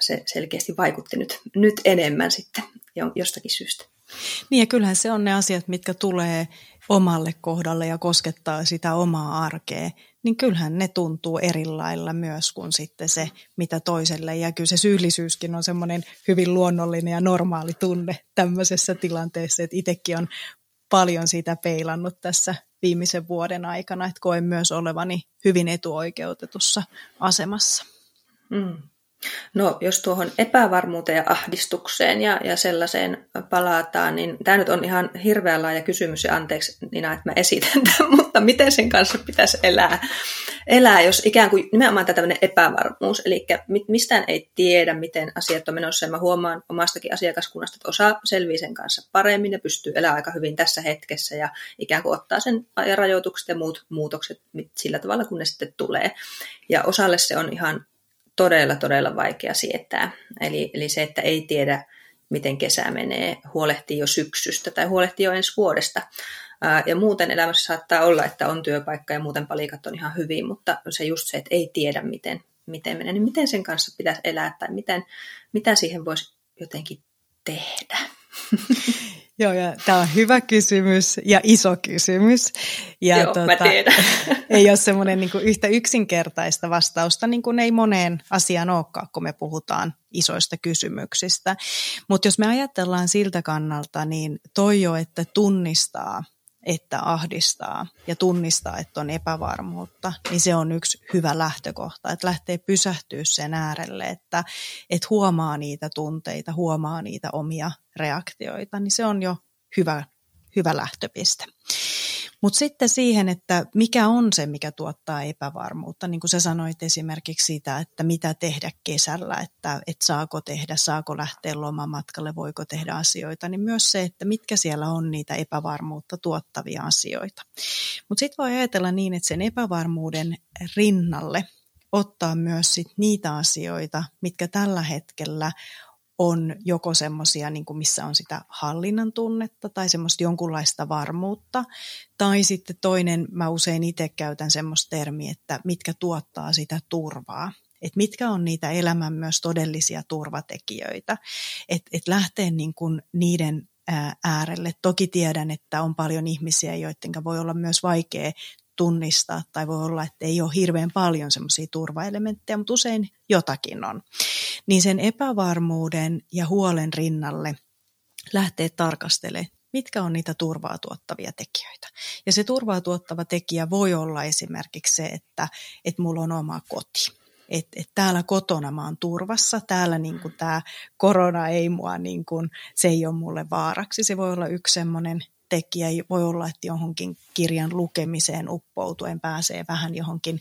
A: se selkeästi vaikutti nyt, nyt enemmän sitten jostakin syystä.
B: Niin ja kyllähän se on ne asiat, mitkä tulee omalle kohdalle ja koskettaa sitä omaa arkea, niin kyllähän ne tuntuu eri lailla myös kuin sitten se, mitä toiselle. Ja kyllä se syyllisyyskin on semmoinen hyvin luonnollinen ja normaali tunne tämmöisessä tilanteessa, että itsekin on paljon sitä peilannut tässä viimeisen vuoden aikana, että koen myös olevani hyvin etuoikeutetussa asemassa. Mm.
A: No, jos tuohon epävarmuuteen ja ahdistukseen ja, ja sellaiseen palataan, niin tämä nyt on ihan hirveän laaja kysymys ja anteeksi Nina, että mä esitän tämän, mutta miten sen kanssa pitäisi elää, elää jos ikään kuin nimenomaan tämä tämmöinen epävarmuus, eli mistään ei tiedä, miten asiat on menossa ja mä huomaan omastakin asiakaskunnasta, että osa selvii sen kanssa paremmin ja pystyy elämään aika hyvin tässä hetkessä ja ikään kuin ottaa sen rajoitukset ja muut muutokset sillä tavalla, kun ne sitten tulee. Ja osalle se on ihan todella, todella vaikea sietää. Eli, eli se, että ei tiedä, miten kesä menee, huolehtii jo syksystä tai huolehtii jo ensi vuodesta. Ja muuten elämässä saattaa olla, että on työpaikka ja muuten palikat on ihan hyvin, mutta se just se, että ei tiedä, miten, miten menee, niin miten sen kanssa pitäisi elää tai miten, mitä siihen voisi jotenkin tehdä.
B: Joo, ja tämä on hyvä kysymys ja iso kysymys. Ja
A: Joo, mä tiedän.
B: ei ole semmoinen niin yhtä yksinkertaista vastausta, niin kuin ei moneen asiaan olekaan, kun me puhutaan isoista kysymyksistä. Mutta jos me ajatellaan siltä kannalta, niin toi jo, että tunnistaa – että ahdistaa ja tunnistaa, että on epävarmuutta, niin se on yksi hyvä lähtökohta, että lähtee pysähtyä sen äärelle, että, että huomaa niitä tunteita, huomaa niitä omia reaktioita, niin se on jo hyvä, hyvä lähtöpiste. Mutta sitten siihen, että mikä on se, mikä tuottaa epävarmuutta, niin kuin sä sanoit esimerkiksi sitä, että mitä tehdä kesällä, että, että saako tehdä, saako lähteä lomamatkalle, voiko tehdä asioita, niin myös se, että mitkä siellä on niitä epävarmuutta tuottavia asioita. Mutta sitten voi ajatella niin, että sen epävarmuuden rinnalle ottaa myös sit niitä asioita, mitkä tällä hetkellä on joko semmoisia, niin missä on sitä hallinnan tunnetta tai semmoista jonkunlaista varmuutta, tai sitten toinen, mä usein itse käytän semmoista termiä, että mitkä tuottaa sitä turvaa. Että mitkä on niitä elämän myös todellisia turvatekijöitä, että et lähtee niin kuin niiden äärelle. Toki tiedän, että on paljon ihmisiä, joiden voi olla myös vaikea tunnistaa tai voi olla, että ei ole hirveän paljon semmoisia turvaelementtejä, mutta usein jotakin on. Niin sen epävarmuuden ja huolen rinnalle lähtee tarkastelemaan, mitkä on niitä turvaa tuottavia tekijöitä. Ja se turvaa tuottava tekijä voi olla esimerkiksi se, että, että mulla on oma koti että et täällä kotona mä oon turvassa, täällä niin kuin tämä korona ei mua, niin kuin, se ei ole mulle vaaraksi. Se voi olla yksi semmoinen tekijä, voi olla, että johonkin kirjan lukemiseen uppoutuen pääsee vähän johonkin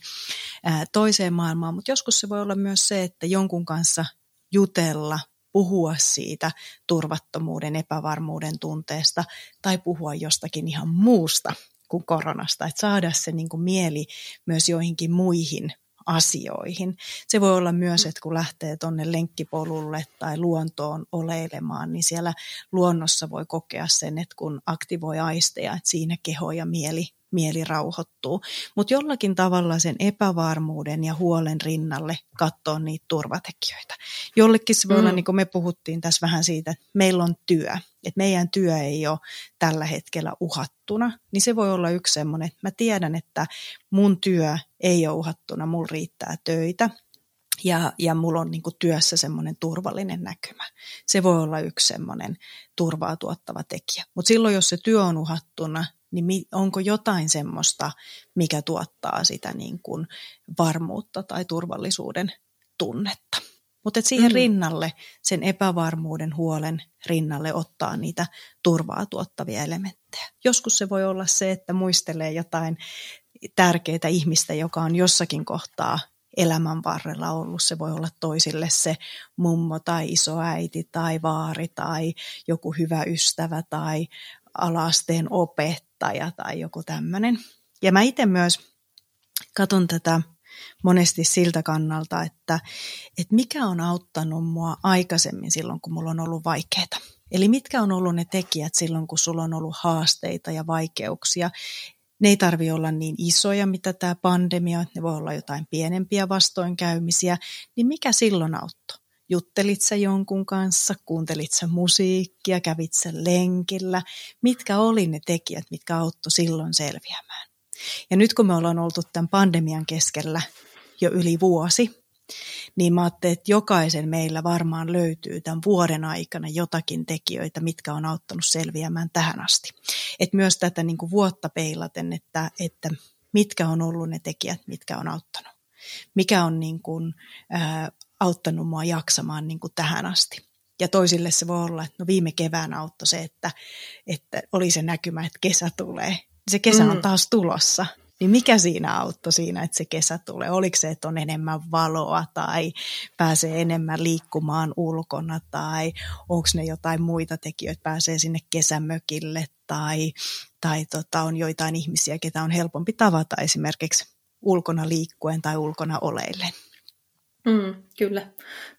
B: toiseen maailmaan, mutta joskus se voi olla myös se, että jonkun kanssa jutella, puhua siitä turvattomuuden, epävarmuuden tunteesta tai puhua jostakin ihan muusta kuin koronasta, että saada se niin kuin mieli myös joihinkin muihin asioihin. Se voi olla myös, että kun lähtee tuonne lenkkipolulle tai luontoon oleilemaan, niin siellä luonnossa voi kokea sen, että kun aktivoi aisteja, että siinä keho ja mieli mieli rauhoittuu. Mutta jollakin tavalla sen epävarmuuden ja huolen rinnalle katsoa niitä turvatekijöitä. Jollekin se voi mm. olla, niin kuin me puhuttiin tässä vähän siitä, että meillä on työ, että meidän työ ei ole tällä hetkellä uhattuna, niin se voi olla yksi semmoinen, että mä tiedän, että mun työ ei ole uhattuna, mulla riittää töitä, ja, ja mulla on niin työssä semmoinen turvallinen näkymä. Se voi olla yksi semmoinen turvaa tuottava tekijä. Mutta silloin, jos se työ on uhattuna, niin onko jotain semmoista, mikä tuottaa sitä niin kuin varmuutta tai turvallisuuden tunnetta. Mutta siihen mm. rinnalle, sen epävarmuuden huolen rinnalle ottaa niitä turvaa tuottavia elementtejä. Joskus se voi olla se, että muistelee jotain tärkeää ihmistä, joka on jossakin kohtaa elämän varrella ollut. Se voi olla toisille se mummo tai isoäiti tai vaari tai joku hyvä ystävä tai alasteen opettaja tai joku tämmöinen. Ja mä itse myös katson tätä monesti siltä kannalta, että, että mikä on auttanut mua aikaisemmin silloin, kun mulla on ollut vaikeaa. Eli mitkä on ollut ne tekijät silloin, kun sulla on ollut haasteita ja vaikeuksia. Ne ei tarvi olla niin isoja, mitä tämä pandemia, ne voi olla jotain pienempiä vastoinkäymisiä, niin mikä silloin auttoi? Juttelit sä jonkun kanssa, kuuntelit sä musiikkia, kävit sä lenkillä, mitkä oli ne tekijät, mitkä auttoi silloin selviämään. Ja nyt kun me ollaan oltu tämän pandemian keskellä jo yli vuosi, niin mä ajattelin, että jokaisen meillä varmaan löytyy tämän vuoden aikana jotakin tekijöitä, mitkä on auttanut selviämään tähän asti. Et myös tätä niin kuin vuotta peilaten, että, että mitkä on ollut ne tekijät, mitkä on auttanut. Mikä on niin kuin, ää, auttanut mua jaksamaan niin kuin tähän asti. Ja toisille se voi olla, että no viime keväänä auttoi se, että, että oli se näkymä, että kesä tulee. Se kesä on mm. taas tulossa. Niin mikä siinä auttoi siinä, että se kesä tulee? Oliko se, että on enemmän valoa tai pääsee enemmän liikkumaan ulkona tai onko ne jotain muita tekijöitä, pääsee sinne kesämökille tai, tai tota, on joitain ihmisiä, ketä on helpompi tavata esimerkiksi ulkona liikkuen tai ulkona oleillen.
A: Mm, kyllä.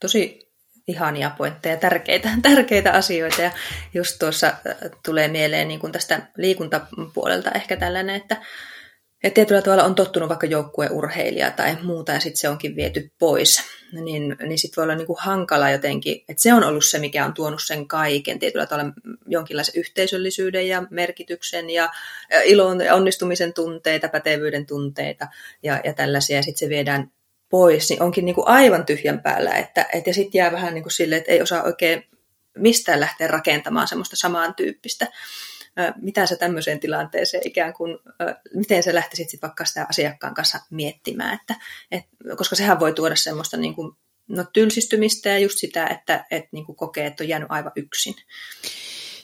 A: Tosi ihania pointteja, tärkeitä, tärkeitä asioita. Ja just tuossa äh, tulee mieleen niin kuin tästä liikuntapuolelta ehkä tällainen, että, että tietyllä tavalla on tottunut vaikka joukkueurheilija tai muuta ja sitten se onkin viety pois, niin, niin sitten voi olla niin kuin hankala jotenkin, että se on ollut se, mikä on tuonut sen kaiken, tietyllä tavalla jonkinlaisen yhteisöllisyyden ja merkityksen ja ilon ja onnistumisen tunteita, pätevyyden tunteita ja, ja tällaisia, ja sitten se viedään pois, niin onkin niin kuin aivan tyhjän päällä. Että, et, ja sitten jää vähän niin kuin silleen, että ei osaa oikein mistään lähteä rakentamaan semmoista samantyyppistä. Mitä sä tämmöiseen tilanteeseen ikään kuin, miten sä lähtisit sit vaikka sitä asiakkaan kanssa miettimään, että, et, koska sehän voi tuoda semmoista niin kuin, no, tylsistymistä ja just sitä, että et, niin kuin kokee, että on jäänyt aivan yksin.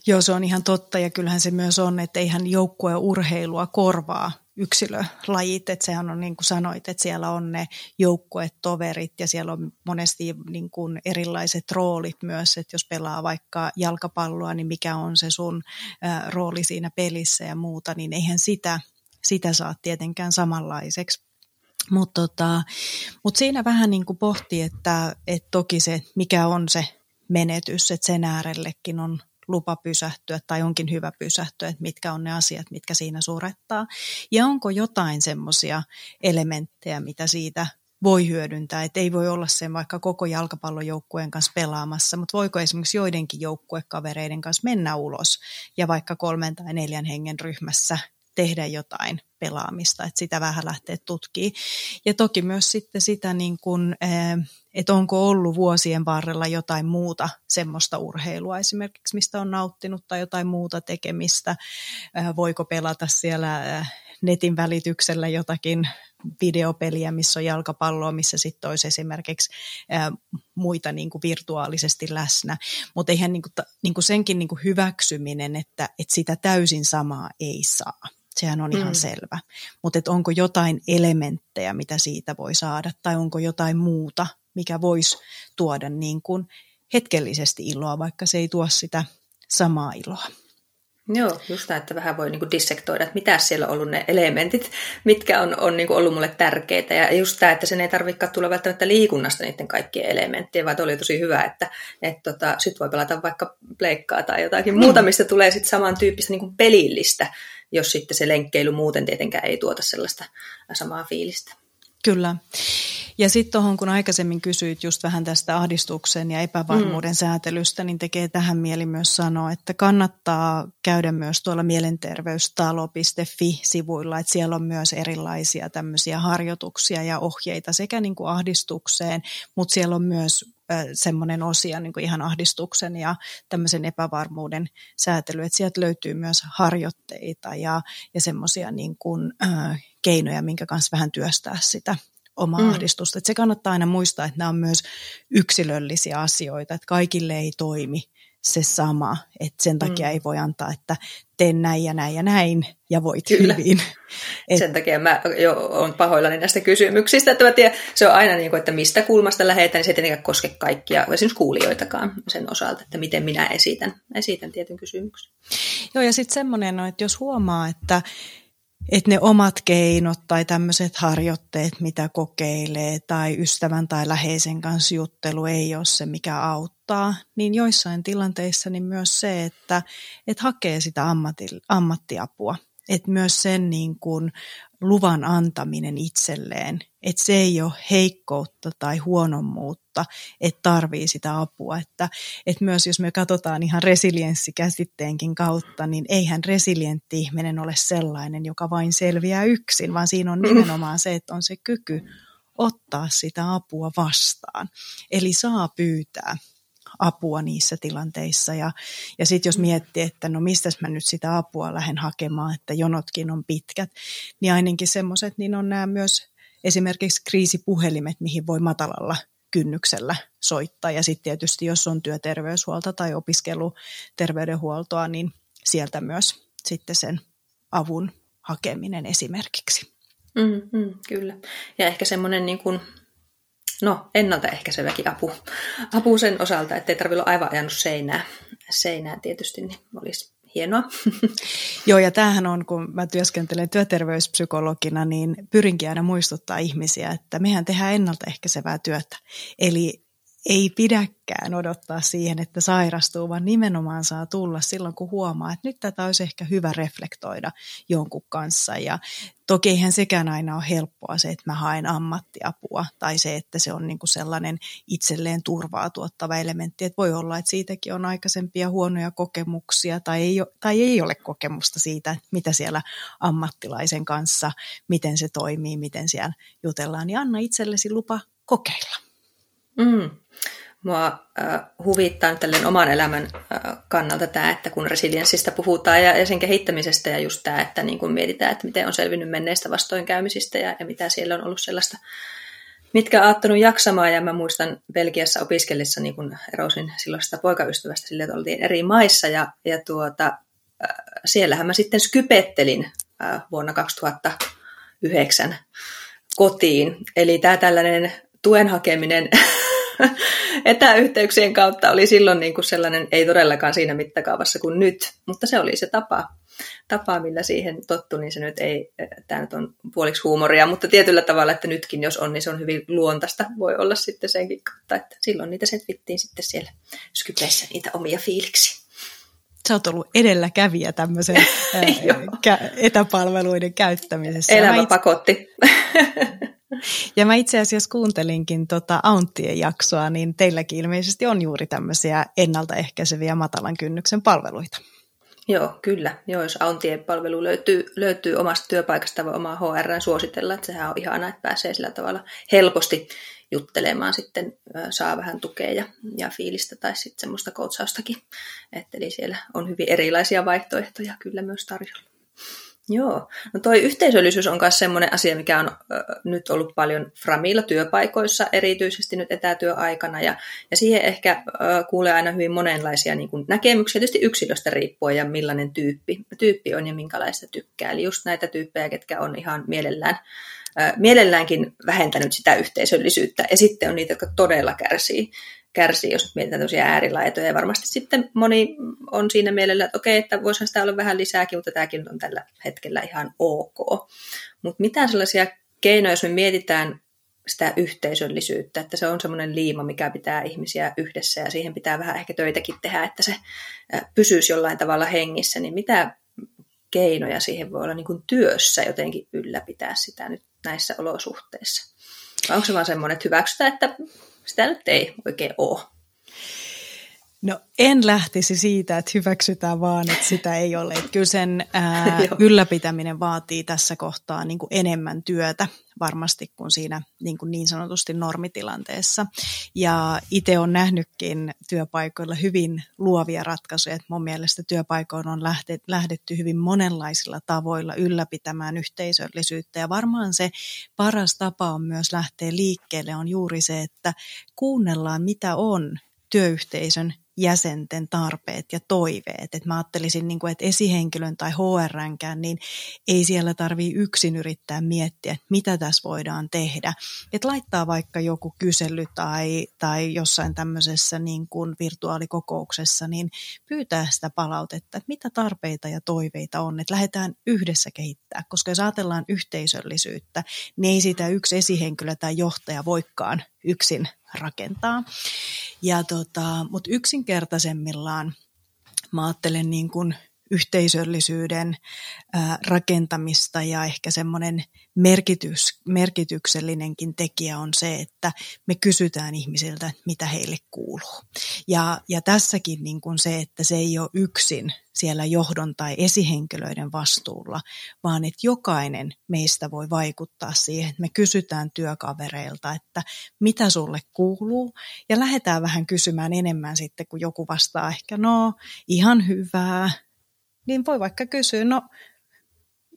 B: Joo, se on ihan totta ja kyllähän se myös on, että eihän joukkue urheilua korvaa yksilölajit, että sehän on niin kuin sanoit, että siellä on ne joukkuetoverit ja siellä on monesti niin kuin erilaiset roolit myös, että jos pelaa vaikka jalkapalloa, niin mikä on se sun rooli siinä pelissä ja muuta, niin eihän sitä, sitä saa tietenkään samanlaiseksi. Mutta tota, mut siinä vähän niin kuin pohti, että, että toki se, mikä on se menetys, että sen äärellekin on lupa pysähtyä tai onkin hyvä pysähtyä, että mitkä on ne asiat, mitkä siinä surettaa. Ja onko jotain semmoisia elementtejä, mitä siitä voi hyödyntää, että ei voi olla sen vaikka koko jalkapallojoukkueen kanssa pelaamassa, mutta voiko esimerkiksi joidenkin joukkuekavereiden kanssa mennä ulos ja vaikka kolmen tai neljän hengen ryhmässä tehdä jotain pelaamista, että sitä vähän lähtee tutkimaan. Ja toki myös sitten sitä, niin kuin, eh, että onko ollut vuosien varrella jotain muuta semmoista urheilua esimerkiksi, mistä on nauttinut tai jotain muuta tekemistä. Eh, voiko pelata siellä eh, netin välityksellä jotakin videopeliä, missä on jalkapalloa, missä sitten olisi esimerkiksi muita niin kuin virtuaalisesti läsnä. Mutta eihän niin kuin, niin kuin senkin niin kuin hyväksyminen, että, että sitä täysin samaa ei saa. Sehän on ihan mm. selvä. Mutta onko jotain elementtejä, mitä siitä voi saada, tai onko jotain muuta, mikä voisi tuoda niin kuin hetkellisesti iloa, vaikka se ei tuo sitä samaa iloa.
A: Joo, just tämä, että vähän voi niinku dissektoida, että mitä siellä on ollut ne elementit, mitkä on, on niinku ollut mulle tärkeitä. Ja just tämä, että sen ei tarvitse tulla välttämättä liikunnasta niiden kaikkien elementtien, vaan oli tosi hyvä, että et tota, sitten voi pelata vaikka pleikkaa tai jotakin mm. muuta, mistä tulee sitten samantyyppistä niinku pelillistä, jos sitten se lenkkeily muuten tietenkään ei tuota sellaista samaa fiilistä.
B: Kyllä. Ja sitten tuohon, kun aikaisemmin kysyit just vähän tästä ahdistuksen ja epävarmuuden mm. säätelystä, niin tekee tähän mieli myös sanoa, että kannattaa käydä myös tuolla mielenterveystalo.fi-sivuilla, että siellä on myös erilaisia tämmöisiä harjoituksia ja ohjeita sekä niin kuin ahdistukseen, mutta siellä on myös semmoinen osia niin kuin ihan ahdistuksen ja tämmöisen epävarmuuden säätely, että sieltä löytyy myös harjoitteita ja, ja semmoisia niin kuin, äh, keinoja, minkä kanssa vähän työstää sitä omaa mm. ahdistusta. Että se kannattaa aina muistaa, että nämä on myös yksilöllisiä asioita, että kaikille ei toimi se sama, että sen takia mm. ei voi antaa, että teen näin ja näin ja näin ja voit Kyllä. hyvin.
A: Et... Sen takia mä jo olen pahoillani näistä kysymyksistä, että mä tiedän, se on aina niin kuin, että mistä kulmasta lähetään, niin se ei tietenkään koske kaikkia, esimerkiksi kuulijoitakaan sen osalta, että miten minä esitän, esitän tietyn kysymyksen.
B: Joo, ja sitten semmoinen, että jos huomaa, että että ne omat keinot tai tämmöiset harjoitteet, mitä kokeilee, tai ystävän tai läheisen kanssa juttelu ei ole se, mikä auttaa, niin joissain tilanteissa niin myös se, että, että hakee sitä ammatti, ammattiapua. Että myös sen niin kuin luvan antaminen itselleen, että se ei ole heikkoutta tai huonommuutta, että tarvii sitä apua. Että, että myös jos me katsotaan ihan resilienssikäsitteenkin kautta, niin eihän resilientti ihminen ole sellainen, joka vain selviää yksin, vaan siinä on nimenomaan se, että on se kyky ottaa sitä apua vastaan. Eli saa pyytää apua niissä tilanteissa. Ja, ja sitten jos miettii, että no mistä mä nyt sitä apua lähden hakemaan, että jonotkin on pitkät, niin ainakin semmoiset, niin on nämä myös esimerkiksi kriisipuhelimet, mihin voi matalalla kynnyksellä soittaa. Ja sitten tietysti, jos on työterveyshuolto tai opiskeluterveydenhuoltoa, niin sieltä myös sitten sen avun hakeminen esimerkiksi.
A: Mm, mm, kyllä. Ja ehkä semmoinen niin kuin no, ennaltaehkäiseväkin apu, apu sen osalta, ettei tarvitse olla aivan ajanut seinää, seinää tietysti, niin olisi hienoa.
B: Joo, ja tämähän on, kun mä työskentelen työterveyspsykologina, niin pyrinkin aina muistuttaa ihmisiä, että mehän tehdään ennaltaehkäisevää työtä. Eli ei pidäkään odottaa siihen, että sairastuu, vaan nimenomaan saa tulla silloin, kun huomaa, että nyt tätä olisi ehkä hyvä reflektoida jonkun kanssa. Ja toki eihän sekään aina ole helppoa se, että mä haen ammattiapua tai se, että se on niin kuin sellainen itselleen turvaa tuottava elementti. Että voi olla, että siitäkin on aikaisempia huonoja kokemuksia tai ei, tai ei ole kokemusta siitä, mitä siellä ammattilaisen kanssa, miten se toimii, miten siellä jutellaan. Niin anna itsellesi lupa kokeilla.
A: Mm. Mua äh, huvittaa tälleen oman elämän äh, kannalta tämä, että kun resilienssistä puhutaan ja, ja sen kehittämisestä ja just tämä, että niin kun mietitään, että miten on selvinnyt menneistä vastoinkäymisistä ja, ja mitä siellä on ollut sellaista, mitkä on auttanut jaksamaan. Ja mä muistan Belgiassa opiskellessa, niin kun erosin silloista poikaystävästä sille, että oltiin eri maissa ja, ja tuota, äh, siellähän mä sitten skypettelin äh, vuonna 2009 kotiin. Eli tämä tällainen tuen hakeminen etäyhteyksien kautta oli silloin niin kuin sellainen, ei todellakaan siinä mittakaavassa kuin nyt, mutta se oli se tapa, tapa millä siihen tottu, niin se nyt ei, tämä nyt on puoliksi huumoria, mutta tietyllä tavalla, että nytkin jos on, niin se on hyvin luontaista, voi olla sitten senkin kautta, että silloin niitä setvittiin sitten siellä Skypeissä niitä omia fiiliksi
B: sä oot ollut edelläkävijä tämmöisen etäpalveluiden käyttämisessä.
A: Elämä itse... pakotti.
B: ja mä itse asiassa kuuntelinkin tota Aunttien jaksoa, niin teilläkin ilmeisesti on juuri tämmöisiä ennaltaehkäiseviä matalan kynnyksen palveluita.
A: Joo, kyllä. Joo, jos Auntien palvelu löytyy, löytyy omasta työpaikasta vai omaa HR suositella, että sehän on ihanaa, että pääsee sillä tavalla helposti juttelemaan sitten, saa vähän tukea ja, ja fiilistä tai sitten semmoista koutsaustakin. Et eli siellä on hyvin erilaisia vaihtoehtoja kyllä myös tarjolla. Joo, no toi yhteisöllisyys on myös semmoinen asia, mikä on ö, nyt ollut paljon Framilla työpaikoissa, erityisesti nyt etätyöaikana, ja, ja siihen ehkä ö, kuulee aina hyvin monenlaisia niin kuin näkemyksiä, tietysti yksilöstä riippuen ja millainen tyyppi, tyyppi on ja minkälaista tykkää. Eli just näitä tyyppejä, ketkä on ihan mielellään, ö, mielelläänkin vähentänyt sitä yhteisöllisyyttä, ja sitten on niitä, jotka todella kärsii kärsii, jos mietitään tosiaan äärilaitoja. Ja varmasti sitten moni on siinä mielellä, että okei, että voisihan sitä olla vähän lisääkin, mutta tämäkin on tällä hetkellä ihan ok. Mutta mitään sellaisia keinoja, jos me mietitään sitä yhteisöllisyyttä, että se on semmoinen liima, mikä pitää ihmisiä yhdessä ja siihen pitää vähän ehkä töitäkin tehdä, että se pysyisi jollain tavalla hengissä, niin mitä keinoja siihen voi olla niin kuin työssä jotenkin ylläpitää sitä nyt näissä olosuhteissa? Vai onko se vaan semmoinen, että hyväksytään, että sitä nyt ei oikein ole.
B: No en lähtisi siitä, että hyväksytään vaan, että sitä ei ole. Että kyllä sen ää, ylläpitäminen vaatii tässä kohtaa niin kuin enemmän työtä varmasti kuin siinä niin, kuin niin sanotusti normitilanteessa. Ja itse olen nähnytkin työpaikoilla hyvin luovia ratkaisuja. Että mun mielestä työpaikoilla on lähdetty hyvin monenlaisilla tavoilla ylläpitämään yhteisöllisyyttä. Ja varmaan se paras tapa on myös lähteä liikkeelle on juuri se, että kuunnellaan mitä on työyhteisön jäsenten tarpeet ja toiveet. Et mä ajattelisin, niin kuin, että esihenkilön tai HRnkään, niin ei siellä tarvii yksin yrittää miettiä, että mitä tässä voidaan tehdä. Et laittaa vaikka joku kysely tai, tai jossain tämmöisessä niin kuin virtuaalikokouksessa, niin pyytää sitä palautetta, että mitä tarpeita ja toiveita on, että lähdetään yhdessä kehittää. Koska jos ajatellaan yhteisöllisyyttä, niin ei sitä yksi esihenkilö tai johtaja voikaan yksin rakentaa. Ja tota, Mutta yksinkertaisemmillaan mä ajattelen niin kuin yhteisöllisyyden rakentamista ja ehkä semmoinen merkitys, merkityksellinenkin tekijä on se, että me kysytään ihmisiltä, mitä heille kuuluu. Ja, ja tässäkin niin kuin se, että se ei ole yksin siellä johdon tai esihenkilöiden vastuulla, vaan että jokainen meistä voi vaikuttaa siihen, että me kysytään työkavereilta, että mitä sulle kuuluu, ja lähdetään vähän kysymään enemmän sitten, kun joku vastaa ehkä, no ihan hyvää, niin voi vaikka kysyä, no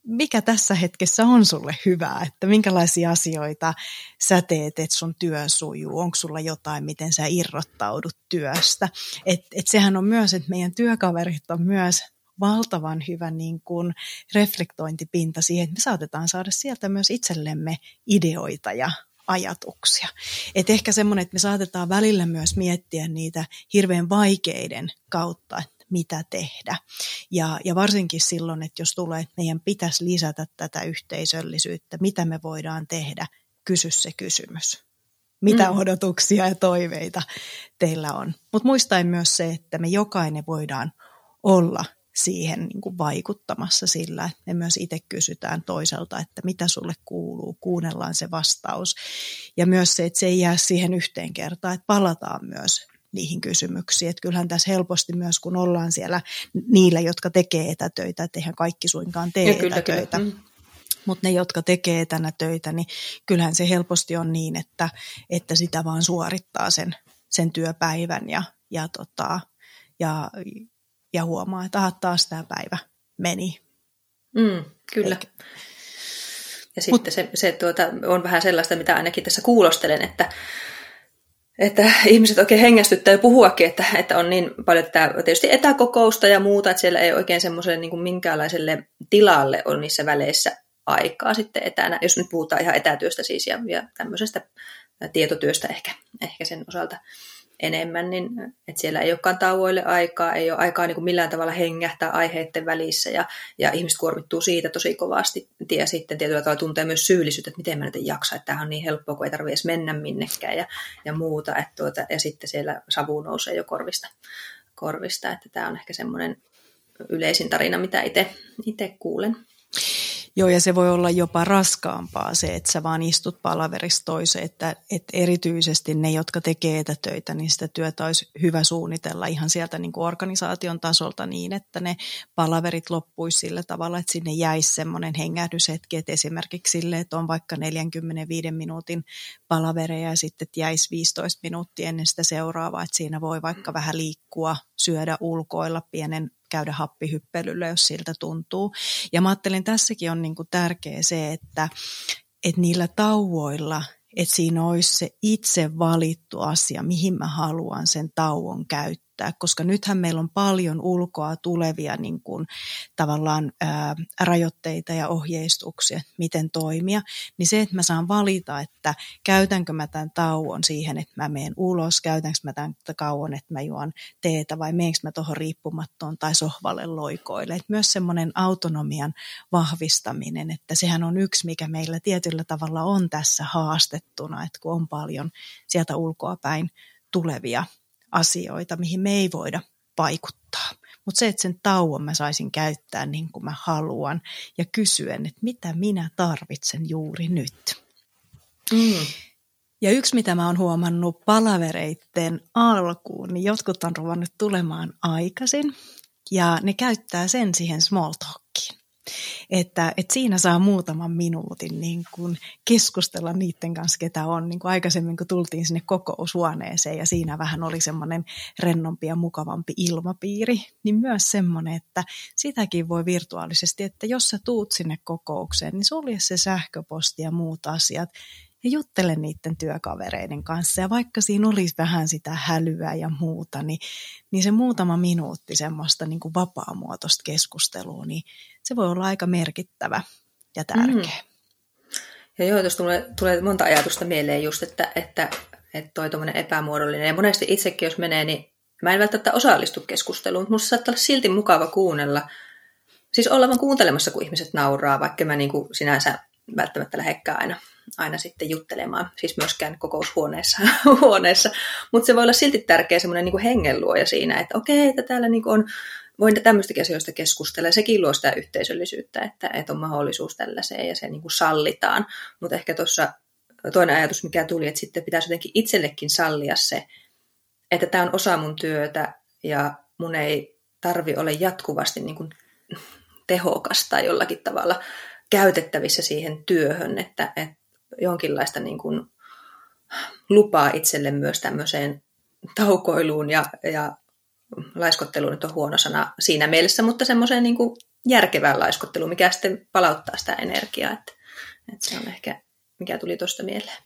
B: mikä tässä hetkessä on sulle hyvää, että minkälaisia asioita sä teet, että sun työ sujuu, onko sulla jotain, miten sä irrottaudut työstä. Et, et sehän on myös, että meidän työkaverit on myös valtavan hyvä niin kuin reflektointipinta siihen, että me saatetaan saada sieltä myös itsellemme ideoita ja ajatuksia. Et ehkä semmoinen, että me saatetaan välillä myös miettiä niitä hirveän vaikeiden kautta, mitä tehdä. Ja, ja varsinkin silloin, että jos tulee, että meidän pitäisi lisätä tätä yhteisöllisyyttä, mitä me voidaan tehdä, kysy se kysymys. Mitä mm. odotuksia ja toiveita teillä on. Mutta muistaen myös se, että me jokainen voidaan olla siihen niin kuin vaikuttamassa sillä, että me myös itse kysytään toiselta, että mitä sulle kuuluu, kuunnellaan se vastaus. Ja myös se, että se ei jää siihen yhteen kertaan, että palataan myös niihin kysymyksiin. Että kyllähän tässä helposti myös, kun ollaan siellä niillä, jotka tekee etätöitä, että eihän kaikki suinkaan tee ja kyllä, etätöitä. Kyllä. Mm. Mutta ne, jotka tekee etänä töitä, niin kyllähän se helposti on niin, että, että sitä vaan suorittaa sen, sen työpäivän ja, ja, tota, ja, ja huomaa, että aha, taas tämä päivä meni.
A: Mm, kyllä. Eikä. Ja sitten Mut, se, se tuota, on vähän sellaista, mitä ainakin tässä kuulostelen, että että ihmiset oikein hengästyttää ja puhuakin, että, että on niin paljon tätä tietysti etäkokousta ja muuta, että siellä ei oikein semmoiselle niin minkäänlaiselle tilalle ole niissä väleissä aikaa sitten etänä, jos nyt puhutaan ihan etätyöstä siis ja, ja tämmöisestä tietotyöstä ehkä, ehkä sen osalta enemmän, niin että siellä ei olekaan tauoille aikaa, ei ole aikaa niin kuin millään tavalla hengähtää aiheiden välissä ja, ja ihmiset kuormittuu siitä tosi kovasti ja sitten tietyllä tavalla tuntee myös syyllisyyttä, että miten mä nyt en jaksa, että tämähän on niin helppoa, kun ei tarvitse edes mennä minnekään ja, ja muuta, että tuota, ja sitten siellä savu nousee jo korvista, korvista että tämä on ehkä semmoinen yleisin tarina, mitä itse kuulen.
B: Joo, ja se voi olla jopa raskaampaa se, että sä vaan istut palaverista toiseen, että, että erityisesti ne, jotka tekee etätöitä, niin sitä työtä olisi hyvä suunnitella ihan sieltä niin kuin organisaation tasolta niin, että ne palaverit loppuisi sillä tavalla, että sinne jäisi semmoinen hengähdyshetki, että esimerkiksi sille, että on vaikka 45 minuutin palavereja ja sitten jäisi 15 minuuttia ennen sitä seuraavaa, että siinä voi vaikka vähän liikkua, syödä ulkoilla pienen käydä happihyppelyllä, jos siltä tuntuu. Ja mä ajattelin, tässäkin on niin kuin tärkeä se, että, että niillä tauoilla – että siinä olisi se itse valittu asia, mihin mä haluan sen tauon käyttää käyttää, koska nythän meillä on paljon ulkoa tulevia niin kuin, tavallaan ää, rajoitteita ja ohjeistuksia, miten toimia, niin se, että mä saan valita, että käytänkö mä tämän tauon siihen, että mä menen ulos, käytänkö mä tämän kauan, että mä juon teetä vai meenkö mä tuohon riippumattoon tai sohvalle loikoille. Et myös semmoinen autonomian vahvistaminen, että sehän on yksi, mikä meillä tietyllä tavalla on tässä haastettuna, että kun on paljon sieltä ulkoa päin tulevia asioita, mihin me ei voida vaikuttaa. Mutta se, että sen tauon mä saisin käyttää niin kuin mä haluan ja kysyen, että mitä minä tarvitsen juuri nyt. Mm. Ja yksi, mitä mä oon huomannut palavereitten alkuun, niin jotkut on ruvennut tulemaan aikaisin ja ne käyttää sen siihen small talkiin. Että, että siinä saa muutaman minuutin niin kuin keskustella niiden kanssa, ketä on. Niin kuin aikaisemmin, kun tultiin sinne kokoushuoneeseen ja siinä vähän oli semmoinen rennompi ja mukavampi ilmapiiri, niin myös semmoinen, että sitäkin voi virtuaalisesti, että jos sä tuut sinne kokoukseen, niin sulje se sähköposti ja muut asiat ja juttele niiden työkavereiden kanssa. Ja vaikka siinä olisi vähän sitä hälyä ja muuta, niin, niin se muutama minuutti semmoista niin kuin vapaamuotoista keskustelua, niin se voi olla aika merkittävä ja tärkeä. Mm.
A: Ja joo, tuossa tulee, tulee monta ajatusta mieleen just, että, että, että toi epämuodollinen. Ja monesti itsekin, jos menee, niin mä en välttämättä osallistu keskusteluun, mutta musta saattaa olla silti mukava kuunnella. Siis olla vaan kuuntelemassa, kun ihmiset nauraa, vaikka mä niin kuin sinänsä välttämättä lähdekään aina aina sitten juttelemaan, siis myöskään kokoushuoneessa. huoneessa. Mutta se voi olla silti tärkeä semmoinen niin hengenluoja siinä, että okei, että täällä niin on, voin tämmöistäkin asioista keskustella. Sekin luo sitä yhteisöllisyyttä, että, että on mahdollisuus tällaiseen ja se niin kuin sallitaan. Mutta ehkä tuossa toinen ajatus, mikä tuli, että sitten pitäisi jotenkin itsellekin sallia se, että tämä on osa mun työtä ja mun ei tarvi olla jatkuvasti niin kuin tehokas tai jollakin tavalla käytettävissä siihen työhön, että, että jonkinlaista niin kuin lupaa itselle myös tämmöiseen taukoiluun ja, ja laiskotteluun nyt on huono sana siinä mielessä, mutta semmoiseen niin kuin järkevään laiskotteluun, mikä sitten palauttaa sitä energiaa. Että, että se on ehkä, mikä tuli tuosta mieleen.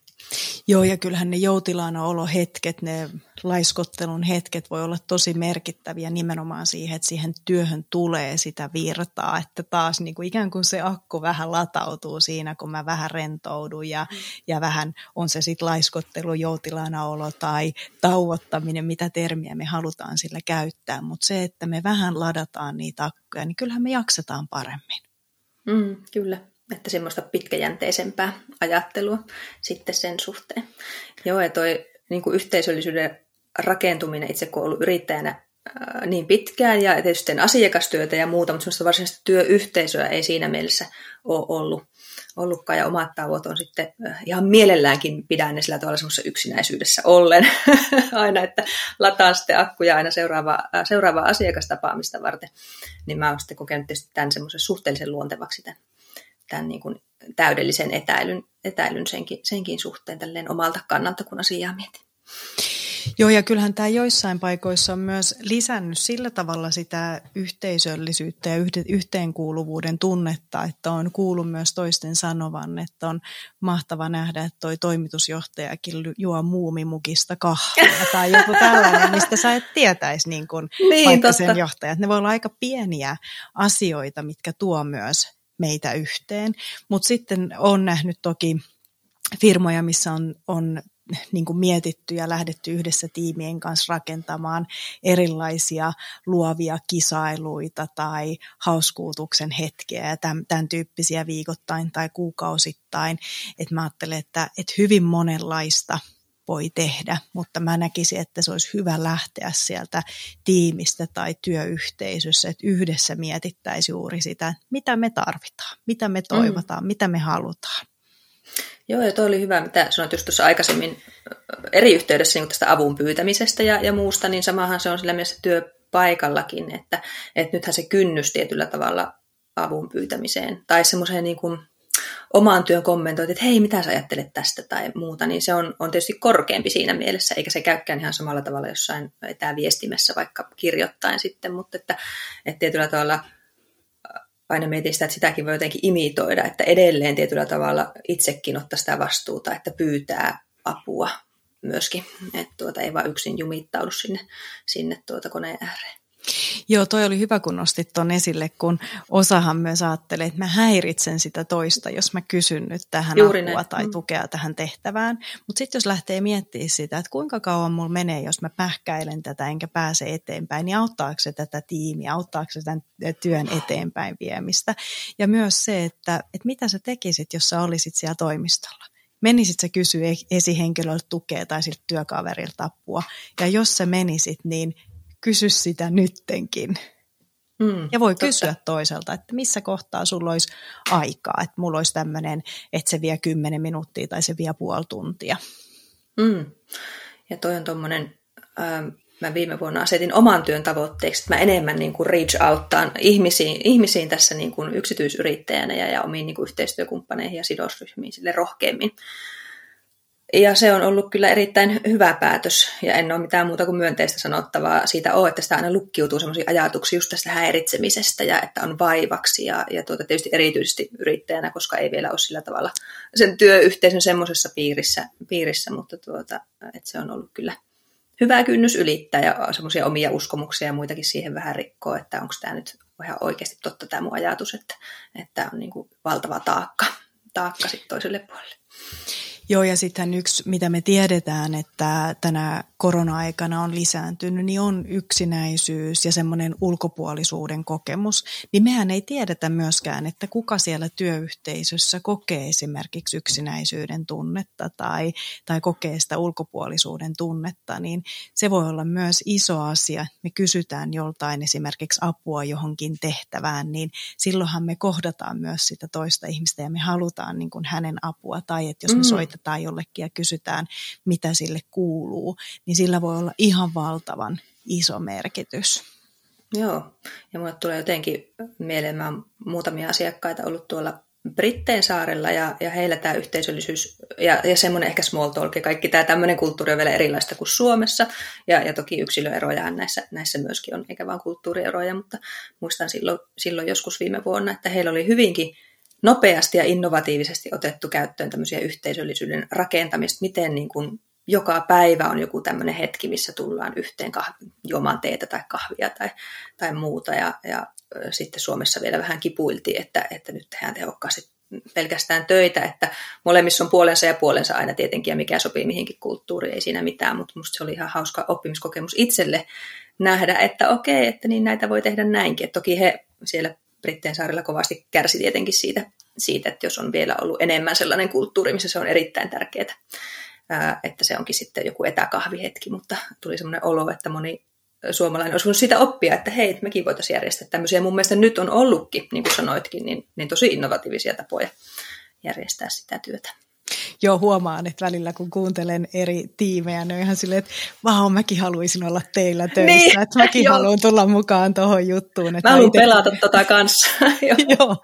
B: Joo, ja kyllähän ne joutilaana olohetket, ne laiskottelun hetket voi olla tosi merkittäviä nimenomaan siihen, että siihen työhön tulee sitä virtaa, että taas niin kuin ikään kuin se akku vähän latautuu siinä, kun mä vähän rentoudun ja, mm. ja vähän on se sitten laiskottelu, joutilaana olo tai tauottaminen, mitä termiä me halutaan sillä käyttää, mutta se, että me vähän ladataan niitä akkuja, niin kyllähän me jaksetaan paremmin.
A: Mm, kyllä että semmoista pitkäjänteisempää ajattelua sitten sen suhteen. Joo, ja toi niin kuin yhteisöllisyyden rakentuminen itse kun ollut yrittäjänä niin pitkään ja tietysti asiakastyötä ja muuta, mutta semmoista varsinaista työyhteisöä ei siinä mielessä ole ollut, ollutkaan ja omat tavoit on sitten ihan mielelläänkin pidän ne sillä tavalla semmoisessa yksinäisyydessä ollen aina, että lataan sitten akkuja aina seuraavaa, seuraavaa asiakastapaamista varten, niin mä oon sitten kokenut tietysti tämän semmoisen suhteellisen luontevaksi tämän tämän niin kuin täydellisen etäilyn, etäilyn senkin, senkin suhteen tälleen omalta kannalta, kun asiaa mietin.
B: Joo, ja kyllähän tämä joissain paikoissa on myös lisännyt sillä tavalla sitä yhteisöllisyyttä ja yhteenkuuluvuuden tunnetta, että on kuullut myös toisten sanovan, että on mahtava nähdä, että toi toimitusjohtajakin juo muumimukista kahvia tai joku tällainen, mistä sä et tietäisi niin kuin niin, vaikka totta. sen johtajat. Ne voi olla aika pieniä asioita, mitkä tuo myös meitä yhteen. Mutta sitten on nähnyt toki firmoja, missä on, on niin kuin mietitty ja lähdetty yhdessä tiimien kanssa rakentamaan erilaisia luovia kisailuita tai hauskuutuksen hetkiä ja tämän, tämän tyyppisiä viikoittain tai kuukausittain. Että mä ajattelen, että, että hyvin monenlaista voi tehdä, mutta mä näkisin, että se olisi hyvä lähteä sieltä tiimistä tai työyhteisössä, että yhdessä mietittäisiin juuri sitä, mitä me tarvitaan, mitä me toivotaan, mm. mitä me halutaan.
A: Joo, ja toi oli hyvä, mitä sanoit just tuossa aikaisemmin eri yhteydessä niin tästä avun pyytämisestä ja, ja muusta, niin samahan se on sillä mielessä työpaikallakin, että, että nythän se kynnys tietyllä tavalla avun pyytämiseen tai semmoiseen niin kuin omaan työn kommentoit, että hei, mitä sä ajattelet tästä tai muuta, niin se on, on tietysti korkeampi siinä mielessä, eikä se käykään ihan samalla tavalla jossain etäviestimessä vaikka kirjoittain sitten, mutta että, että tietyllä tavalla aina mietin sitä, että sitäkin voi jotenkin imitoida, että edelleen tietyllä tavalla itsekin ottaa sitä vastuuta, että pyytää apua myöskin, että tuota, ei vaan yksin jumittaudu sinne, sinne tuota koneen ääreen.
B: Joo, toi oli hyvä, kun nostit tuon esille, kun osahan myös ajattelee, että mä häiritsen sitä toista, jos mä kysyn nyt tähän Juuri apua näin. tai mm. tukea tähän tehtävään. Mutta sitten jos lähtee miettimään sitä, että kuinka kauan mulla menee, jos mä pähkäilen tätä enkä pääse eteenpäin, niin auttaako se tätä tiimiä, auttaako se tämän työn eteenpäin viemistä. Ja myös se, että, että mitä sä tekisit, jos sä olisit siellä toimistolla menisit sä kysyä esihenkilöltä tukea tai siltä työkaverilta apua. Ja jos sä menisit, niin kysy sitä nyttenkin. Mm, ja voi totta. kysyä toiselta, että missä kohtaa sulla olisi aikaa, että mulla olisi tämmöinen, että se vie kymmenen minuuttia tai se vie puoli tuntia.
A: Mm. Ja toi on tuommoinen, ähm, mä viime vuonna asetin oman työn tavoitteeksi, että mä enemmän niin kuin reach outtaan ihmisiin, ihmisiin tässä niin kuin yksityisyrittäjänä ja, ja omiin niin kuin yhteistyökumppaneihin ja sidosryhmiin sille rohkeammin. Ja se on ollut kyllä erittäin hyvä päätös, ja en ole mitään muuta kuin myönteistä sanottavaa siitä ole, että sitä aina lukkiutuu sellaisia ajatuksia just tästä häiritsemisestä, ja että on vaivaksi, ja, ja tuota, tietysti erityisesti yrittäjänä, koska ei vielä ole sillä tavalla sen työyhteisön semmoisessa piirissä, piirissä mutta tuota, että se on ollut kyllä hyvä kynnys ylittää, ja semmoisia omia uskomuksia ja muitakin siihen vähän rikkoa, että onko tämä nyt ihan oikeasti totta tämä mun ajatus, että, että on niin kuin valtava taakka, taakka sitten toiselle puolelle.
B: Joo, ja sitten yksi, mitä me tiedetään, että tänä korona-aikana on lisääntynyt, niin on yksinäisyys ja semmoinen ulkopuolisuuden kokemus. Niin mehän ei tiedetä myöskään, että kuka siellä työyhteisössä kokee esimerkiksi yksinäisyyden tunnetta tai, tai kokee sitä ulkopuolisuuden tunnetta, niin se voi olla myös iso asia. Me kysytään joltain esimerkiksi apua johonkin tehtävään, niin silloinhan me kohdataan myös sitä toista ihmistä ja me halutaan niin kuin hänen apua. Tai että jos me mm. soitetaan jollekin ja kysytään, mitä sille kuuluu, niin sillä voi olla ihan valtavan iso merkitys.
A: Joo, ja mulle tulee jotenkin mieleen, mä muutamia asiakkaita ollut tuolla Britteen saarella ja, ja heillä tämä yhteisöllisyys ja, ja semmoinen ehkä small talk ja kaikki tämä tämmöinen kulttuuri on vielä erilaista kuin Suomessa ja, ja toki yksilöeroja näissä, näissä myöskin on, eikä vain kulttuurieroja, mutta muistan silloin, silloin joskus viime vuonna, että heillä oli hyvinkin nopeasti ja innovatiivisesti otettu käyttöön tämmöisiä yhteisöllisyyden rakentamista, miten niin kuin joka päivä on joku tämmöinen hetki, missä tullaan yhteen kahvi, juomaan teetä tai kahvia tai, tai muuta. Ja, ja sitten Suomessa vielä vähän kipuiltiin, että, että nyt tehdään tehokkaasti pelkästään töitä, että molemmissa on puolensa ja puolensa aina tietenkin, ja mikä sopii mihinkin kulttuuriin, ei siinä mitään, mutta musta se oli ihan hauska oppimiskokemus itselle nähdä, että okei, että niin näitä voi tehdä näinkin. Et toki he siellä Britteen saarilla kovasti kärsi tietenkin siitä, siitä, että jos on vielä ollut enemmän sellainen kulttuuri, missä se on erittäin tärkeää että se onkin sitten joku etäkahvihetki, mutta tuli semmoinen olo, että moni suomalainen olisi voinut sitä oppia, että hei, mekin voitaisiin järjestää tämmöisiä. Mun mielestä nyt on ollutkin, niin kuin sanoitkin, niin, niin tosi innovatiivisia tapoja järjestää sitä työtä.
B: Joo, huomaan, että välillä kun kuuntelen eri tiimejä, ne on ihan silleen, että vau, mäkin haluaisin olla teillä töissä, niin, että mäkin haluan tulla mukaan tuohon juttuun. Että
A: mä haluan ite... pelata tota kanssa.
B: joo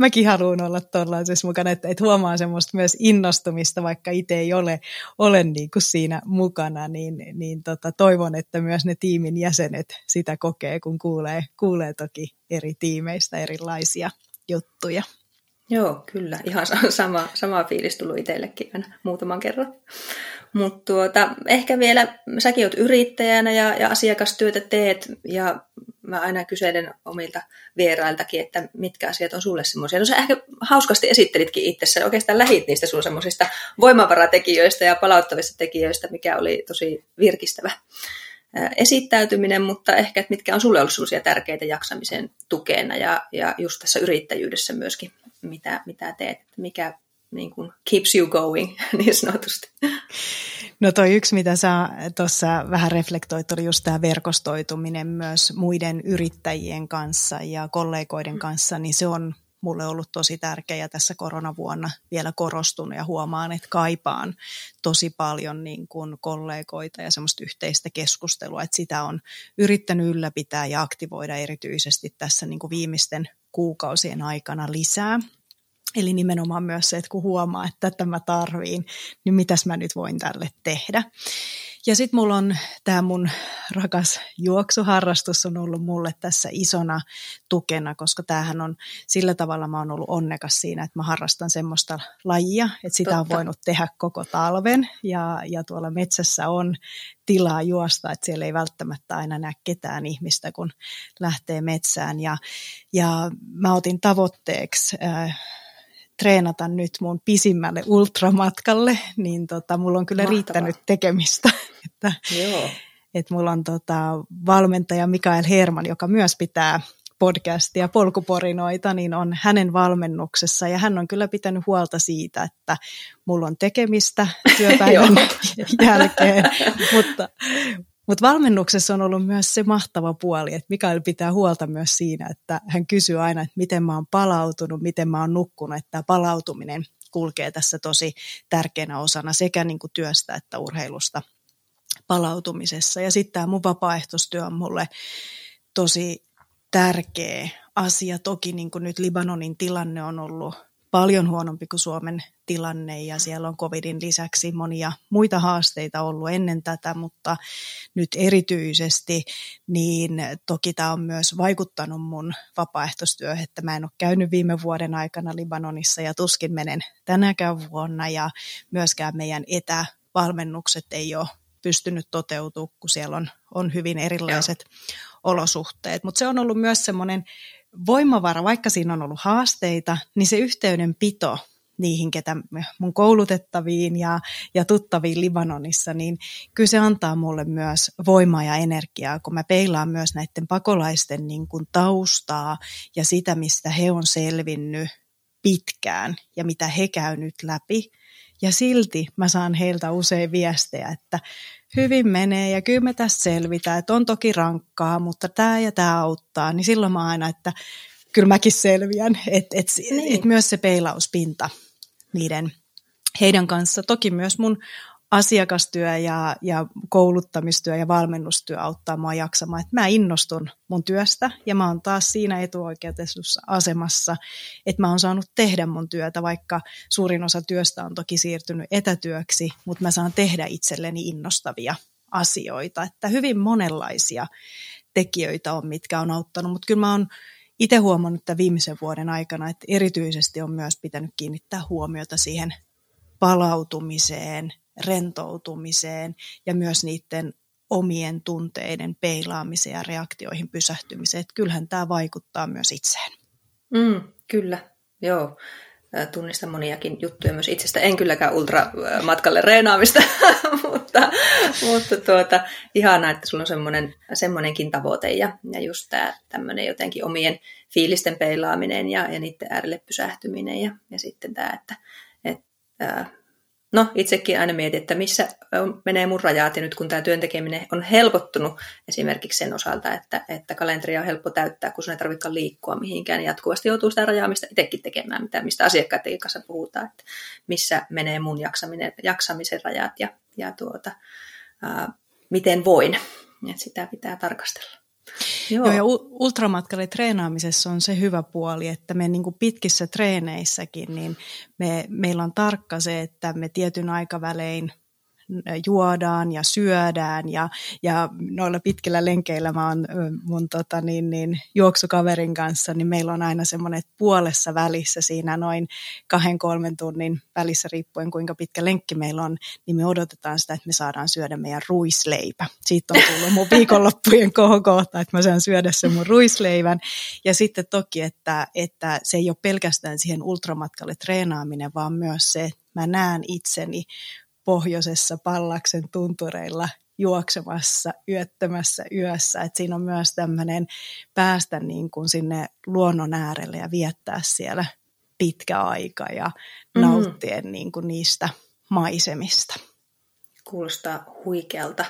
B: mäkin haluan olla tuollaisessa mukana, että, että huomaa semmoista myös innostumista, vaikka itse ei ole, ole niin kuin siinä mukana, niin, niin tota, toivon, että myös ne tiimin jäsenet sitä kokee, kun kuulee, kuulee toki eri tiimeistä erilaisia juttuja.
A: Joo, kyllä. Ihan sama, sama fiilis tullut itsellekin aina muutaman kerran. Mutta tuota, ehkä vielä, säkin olet yrittäjänä ja, ja asiakastyötä teet ja mä aina kyselen omilta vierailtakin, että mitkä asiat on sulle semmoisia. No sä ehkä hauskasti esittelitkin itsessä, oikeastaan lähit niistä sun semmoisista voimavaratekijöistä ja palauttavista tekijöistä, mikä oli tosi virkistävä esittäytyminen, mutta ehkä, että mitkä on sulle ollut tärkeitä jaksamisen tukena ja, ja just tässä yrittäjyydessä myöskin, mitä, mitä teet, mikä niin kuin keeps you going niin sanotusti.
B: No toi yksi, mitä sä tuossa vähän reflektoit, oli just tämä verkostoituminen myös muiden yrittäjien kanssa ja kollegoiden mm. kanssa, niin se on mulle ollut tosi tärkeä tässä koronavuonna vielä korostunut ja huomaan, että kaipaan tosi paljon niin kuin kollegoita ja semmoista yhteistä keskustelua, että sitä on yrittänyt ylläpitää ja aktivoida erityisesti tässä niin kuin viimeisten kuukausien aikana lisää. Eli nimenomaan myös se, että kun huomaa, että tätä mä tarviin, niin mitäs mä nyt voin tälle tehdä. Ja sitten mulla on tämä mun rakas juoksuharrastus on ollut mulle tässä isona tukena, koska tämähän on sillä tavalla mä oon ollut onnekas siinä, että mä harrastan semmoista lajia, että sitä Totta. on voinut tehdä koko talven ja, ja tuolla metsässä on tilaa juosta, että siellä ei välttämättä aina näe ketään ihmistä, kun lähtee metsään. Ja, ja mä otin tavoitteeksi äh, treenata nyt mun pisimmälle ultramatkalle, niin tota, mulla on kyllä Mahtavaa. riittänyt tekemistä. että, Joo. Et mulla on tota, valmentaja Mikael Herman, joka myös pitää podcastia Polkuporinoita, niin on hänen valmennuksessa ja hän on kyllä pitänyt huolta siitä, että mulla on tekemistä työpäivän jälkeen, mutta, mutta valmennuksessa on ollut myös se mahtava puoli, että Mikael pitää huolta myös siinä, että hän kysyy aina, että miten mä oon palautunut, miten mä oon nukkunut, että tämä palautuminen kulkee tässä tosi tärkeänä osana sekä niin kuin työstä että urheilusta palautumisessa. Ja sitten tämä mun vapaaehtoistyö on mulle tosi tärkeä asia. Toki niin kuin nyt Libanonin tilanne on ollut paljon huonompi kuin Suomen tilanne ja siellä on covidin lisäksi monia muita haasteita ollut ennen tätä, mutta nyt erityisesti niin toki tämä on myös vaikuttanut mun vapaaehtoistyöhön, että mä en ole käynyt viime vuoden aikana Libanonissa ja tuskin menen tänäkään vuonna ja myöskään meidän etävalmennukset ei ole pystynyt toteutumaan, kun siellä on, on hyvin erilaiset Joo. olosuhteet. Mutta se on ollut myös semmoinen voimavara, vaikka siinä on ollut haasteita, niin se yhteydenpito niihin, ketä mun koulutettaviin ja, ja tuttaviin Libanonissa, niin kyllä se antaa mulle myös voimaa ja energiaa, kun mä peilaan myös näiden pakolaisten niin kuin taustaa ja sitä, mistä he on selvinnyt pitkään ja mitä he käy nyt läpi. Ja silti mä saan heiltä usein viestejä, että hyvin menee ja kyllä me tässä selvitään, että on toki rankkaa, mutta tämä ja tämä auttaa, niin silloin mä aina, että kyllä mäkin selviän, että et, niin. et myös se peilauspinta niiden heidän kanssa. Toki myös mun asiakastyö ja, ja kouluttamistyö ja valmennustyö auttaa mua jaksamaan. Että mä innostun mun työstä ja mä oon taas siinä etuoikeutetussa asemassa, että mä oon saanut tehdä mun työtä, vaikka suurin osa työstä on toki siirtynyt etätyöksi, mutta mä saan tehdä itselleni innostavia asioita. Että hyvin monenlaisia tekijöitä on, mitkä on auttanut, mutta kyllä mä oon itse huomannut tämän viimeisen vuoden aikana, että erityisesti on myös pitänyt kiinnittää huomiota siihen palautumiseen, rentoutumiseen ja myös niiden omien tunteiden peilaamiseen ja reaktioihin pysähtymiseen. Että kyllähän tämä vaikuttaa myös itseen.
A: Mm, kyllä, joo. Tunnistan moniakin juttuja myös itsestä. En kylläkään ultramatkalle reenaamista, mutta, mutta tuota, ihanaa, että sulla on semmoinen, semmoinenkin tavoite ja, ja just tämä tämmöinen jotenkin omien fiilisten peilaaminen ja, ja niiden äärelle pysähtyminen ja, ja sitten tämä, että et, ää, No, itsekin aina mietin, että missä menee mun rajat, ja nyt kun tämä työntekeminen on helpottunut esimerkiksi sen osalta, että, että kalenteria on helppo täyttää, kun sun ei tarvitse liikkua mihinkään, niin jatkuvasti joutuu sitä rajaamista itsekin tekemään, mitä, mistä asiakkaiden kanssa puhutaan, että missä menee mun jaksaminen, jaksamisen rajat ja, ja tuota, ää, miten voin. Että sitä pitää tarkastella.
B: Joo. Joo, ja ultramatkalle treenaamisessa on se hyvä puoli, että me niin kuin pitkissä treeneissäkin, niin me, meillä on tarkka se, että me tietyn aikavälein juodaan ja syödään ja, ja noilla pitkillä lenkeillä mä oon mun tota, niin, niin, juoksukaverin kanssa, niin meillä on aina semmoinen puolessa välissä siinä noin kahden kolmen tunnin välissä riippuen kuinka pitkä lenkki meillä on, niin me odotetaan sitä, että me saadaan syödä meidän ruisleipä. Siitä on tullut mun viikonloppujen kohokohta, että mä saan syödä sen mun ruisleivän. Ja sitten toki, että, että se ei ole pelkästään siihen ultramatkalle treenaaminen, vaan myös se, että mä näen itseni pohjoisessa pallaksen tuntureilla juoksemassa, yöttömässä yössä. Et siinä on myös tämmöinen päästä niin kuin sinne luonnon äärelle ja viettää siellä pitkä aika ja mm. nauttien niin kuin niistä maisemista.
A: Kuulostaa huikealta.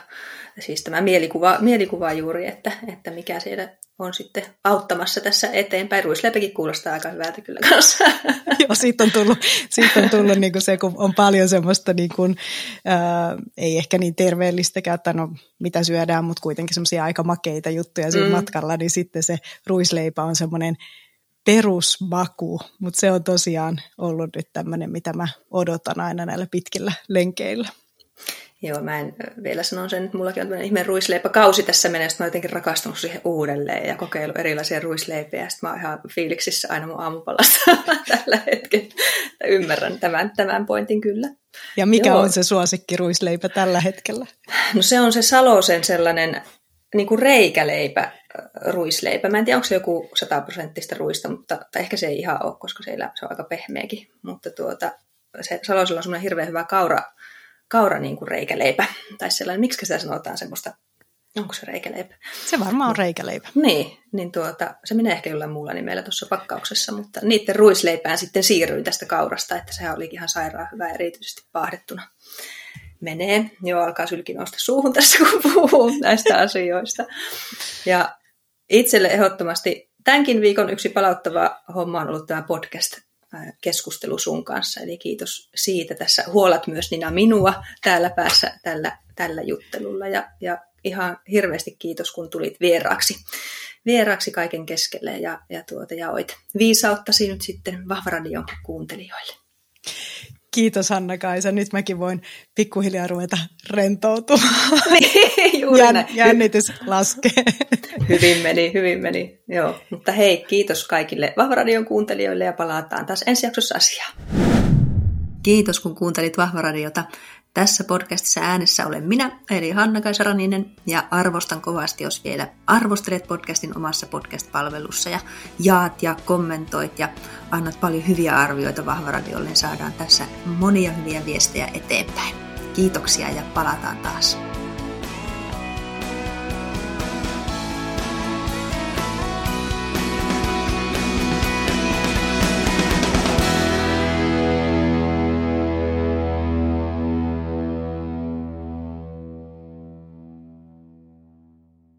A: Siis tämä mielikuva, mielikuva juuri, että, että mikä siellä on sitten auttamassa tässä eteenpäin. Ruisleipäkin kuulostaa aika hyvältä kyllä kanssa.
B: Joo, siitä on tullut, siitä on tullut niin kuin se, kun on paljon semmoista, niin kuin, ää, ei ehkä niin terveellistäkään, että no mitä syödään, mutta kuitenkin semmoisia aika makeita juttuja siinä mm. matkalla, niin sitten se ruisleipä on semmoinen perusmaku, mutta se on tosiaan ollut nyt tämmöinen, mitä mä odotan aina näillä pitkillä lenkeillä.
A: Joo, mä en vielä sano sen, että mullakin on tämmöinen ihmeen ruisleipäkausi tässä mennessä. Mä oon jotenkin rakastunut siihen uudelleen ja kokeillut erilaisia ruisleipiä. Sitten mä oon ihan fiiliksissä aina mun aamupalasta tällä hetkellä. Ymmärrän tämän, tämän pointin kyllä.
B: Ja mikä Joo. on se suosikki ruisleipä tällä hetkellä?
A: No se on se Salosen sellainen niin kuin reikäleipä, ruisleipä. Mä en tiedä, onko se joku sataprosenttista ruista, mutta tai ehkä se ei ihan ole, koska se, se on aika pehmeäkin. Mutta tuota, se Salosella on semmoinen hirveän hyvä kaura, kaura niin kuin reikäleipä. Tai sellainen, miksi sitä sanotaan semmoista, onko se reikäleipä?
B: Se varmaan on reikäleipä.
A: Niin, niin tuota, se menee ehkä jollain muulla nimellä tuossa pakkauksessa, mutta niiden ruisleipään sitten siirryin tästä kaurasta, että sehän oli ihan sairaan hyvä erityisesti paahdettuna. Menee, joo, alkaa sylki nousta suuhun tässä, kun puhuu näistä asioista. Ja itselle ehdottomasti tämänkin viikon yksi palauttava homma on ollut tämä podcast keskustelu sun kanssa. Eli kiitos siitä. Tässä huolat myös Nina minua täällä päässä tällä, tällä juttelulla. Ja, ja ihan hirveästi kiitos, kun tulit vieraaksi, vieraaksi kaiken keskelle ja, ja tuota, jaoit viisauttasi nyt sitten Vahvaradion kuuntelijoille.
B: Kiitos Hanna-Kaisa. Nyt mäkin voin pikkuhiljaa ruveta rentoutumaan.
A: Niin, juuri
B: Jän, Jännitys laskee.
A: Hyvin meni, hyvin meni. Joo. Mutta hei, kiitos kaikille Vahvaradion kuuntelijoille ja palataan taas ensi jaksossa asiaan. Kiitos kun kuuntelit Vahvaradiota. Tässä podcastissa äänessä olen minä, eli Hanna Kaisaraninen, ja arvostan kovasti, jos vielä arvostelet podcastin omassa podcast-palvelussa ja jaat ja kommentoit ja annat paljon hyviä arvioita Vahvaradiolle, saadaan tässä monia hyviä viestejä eteenpäin. Kiitoksia ja palataan taas.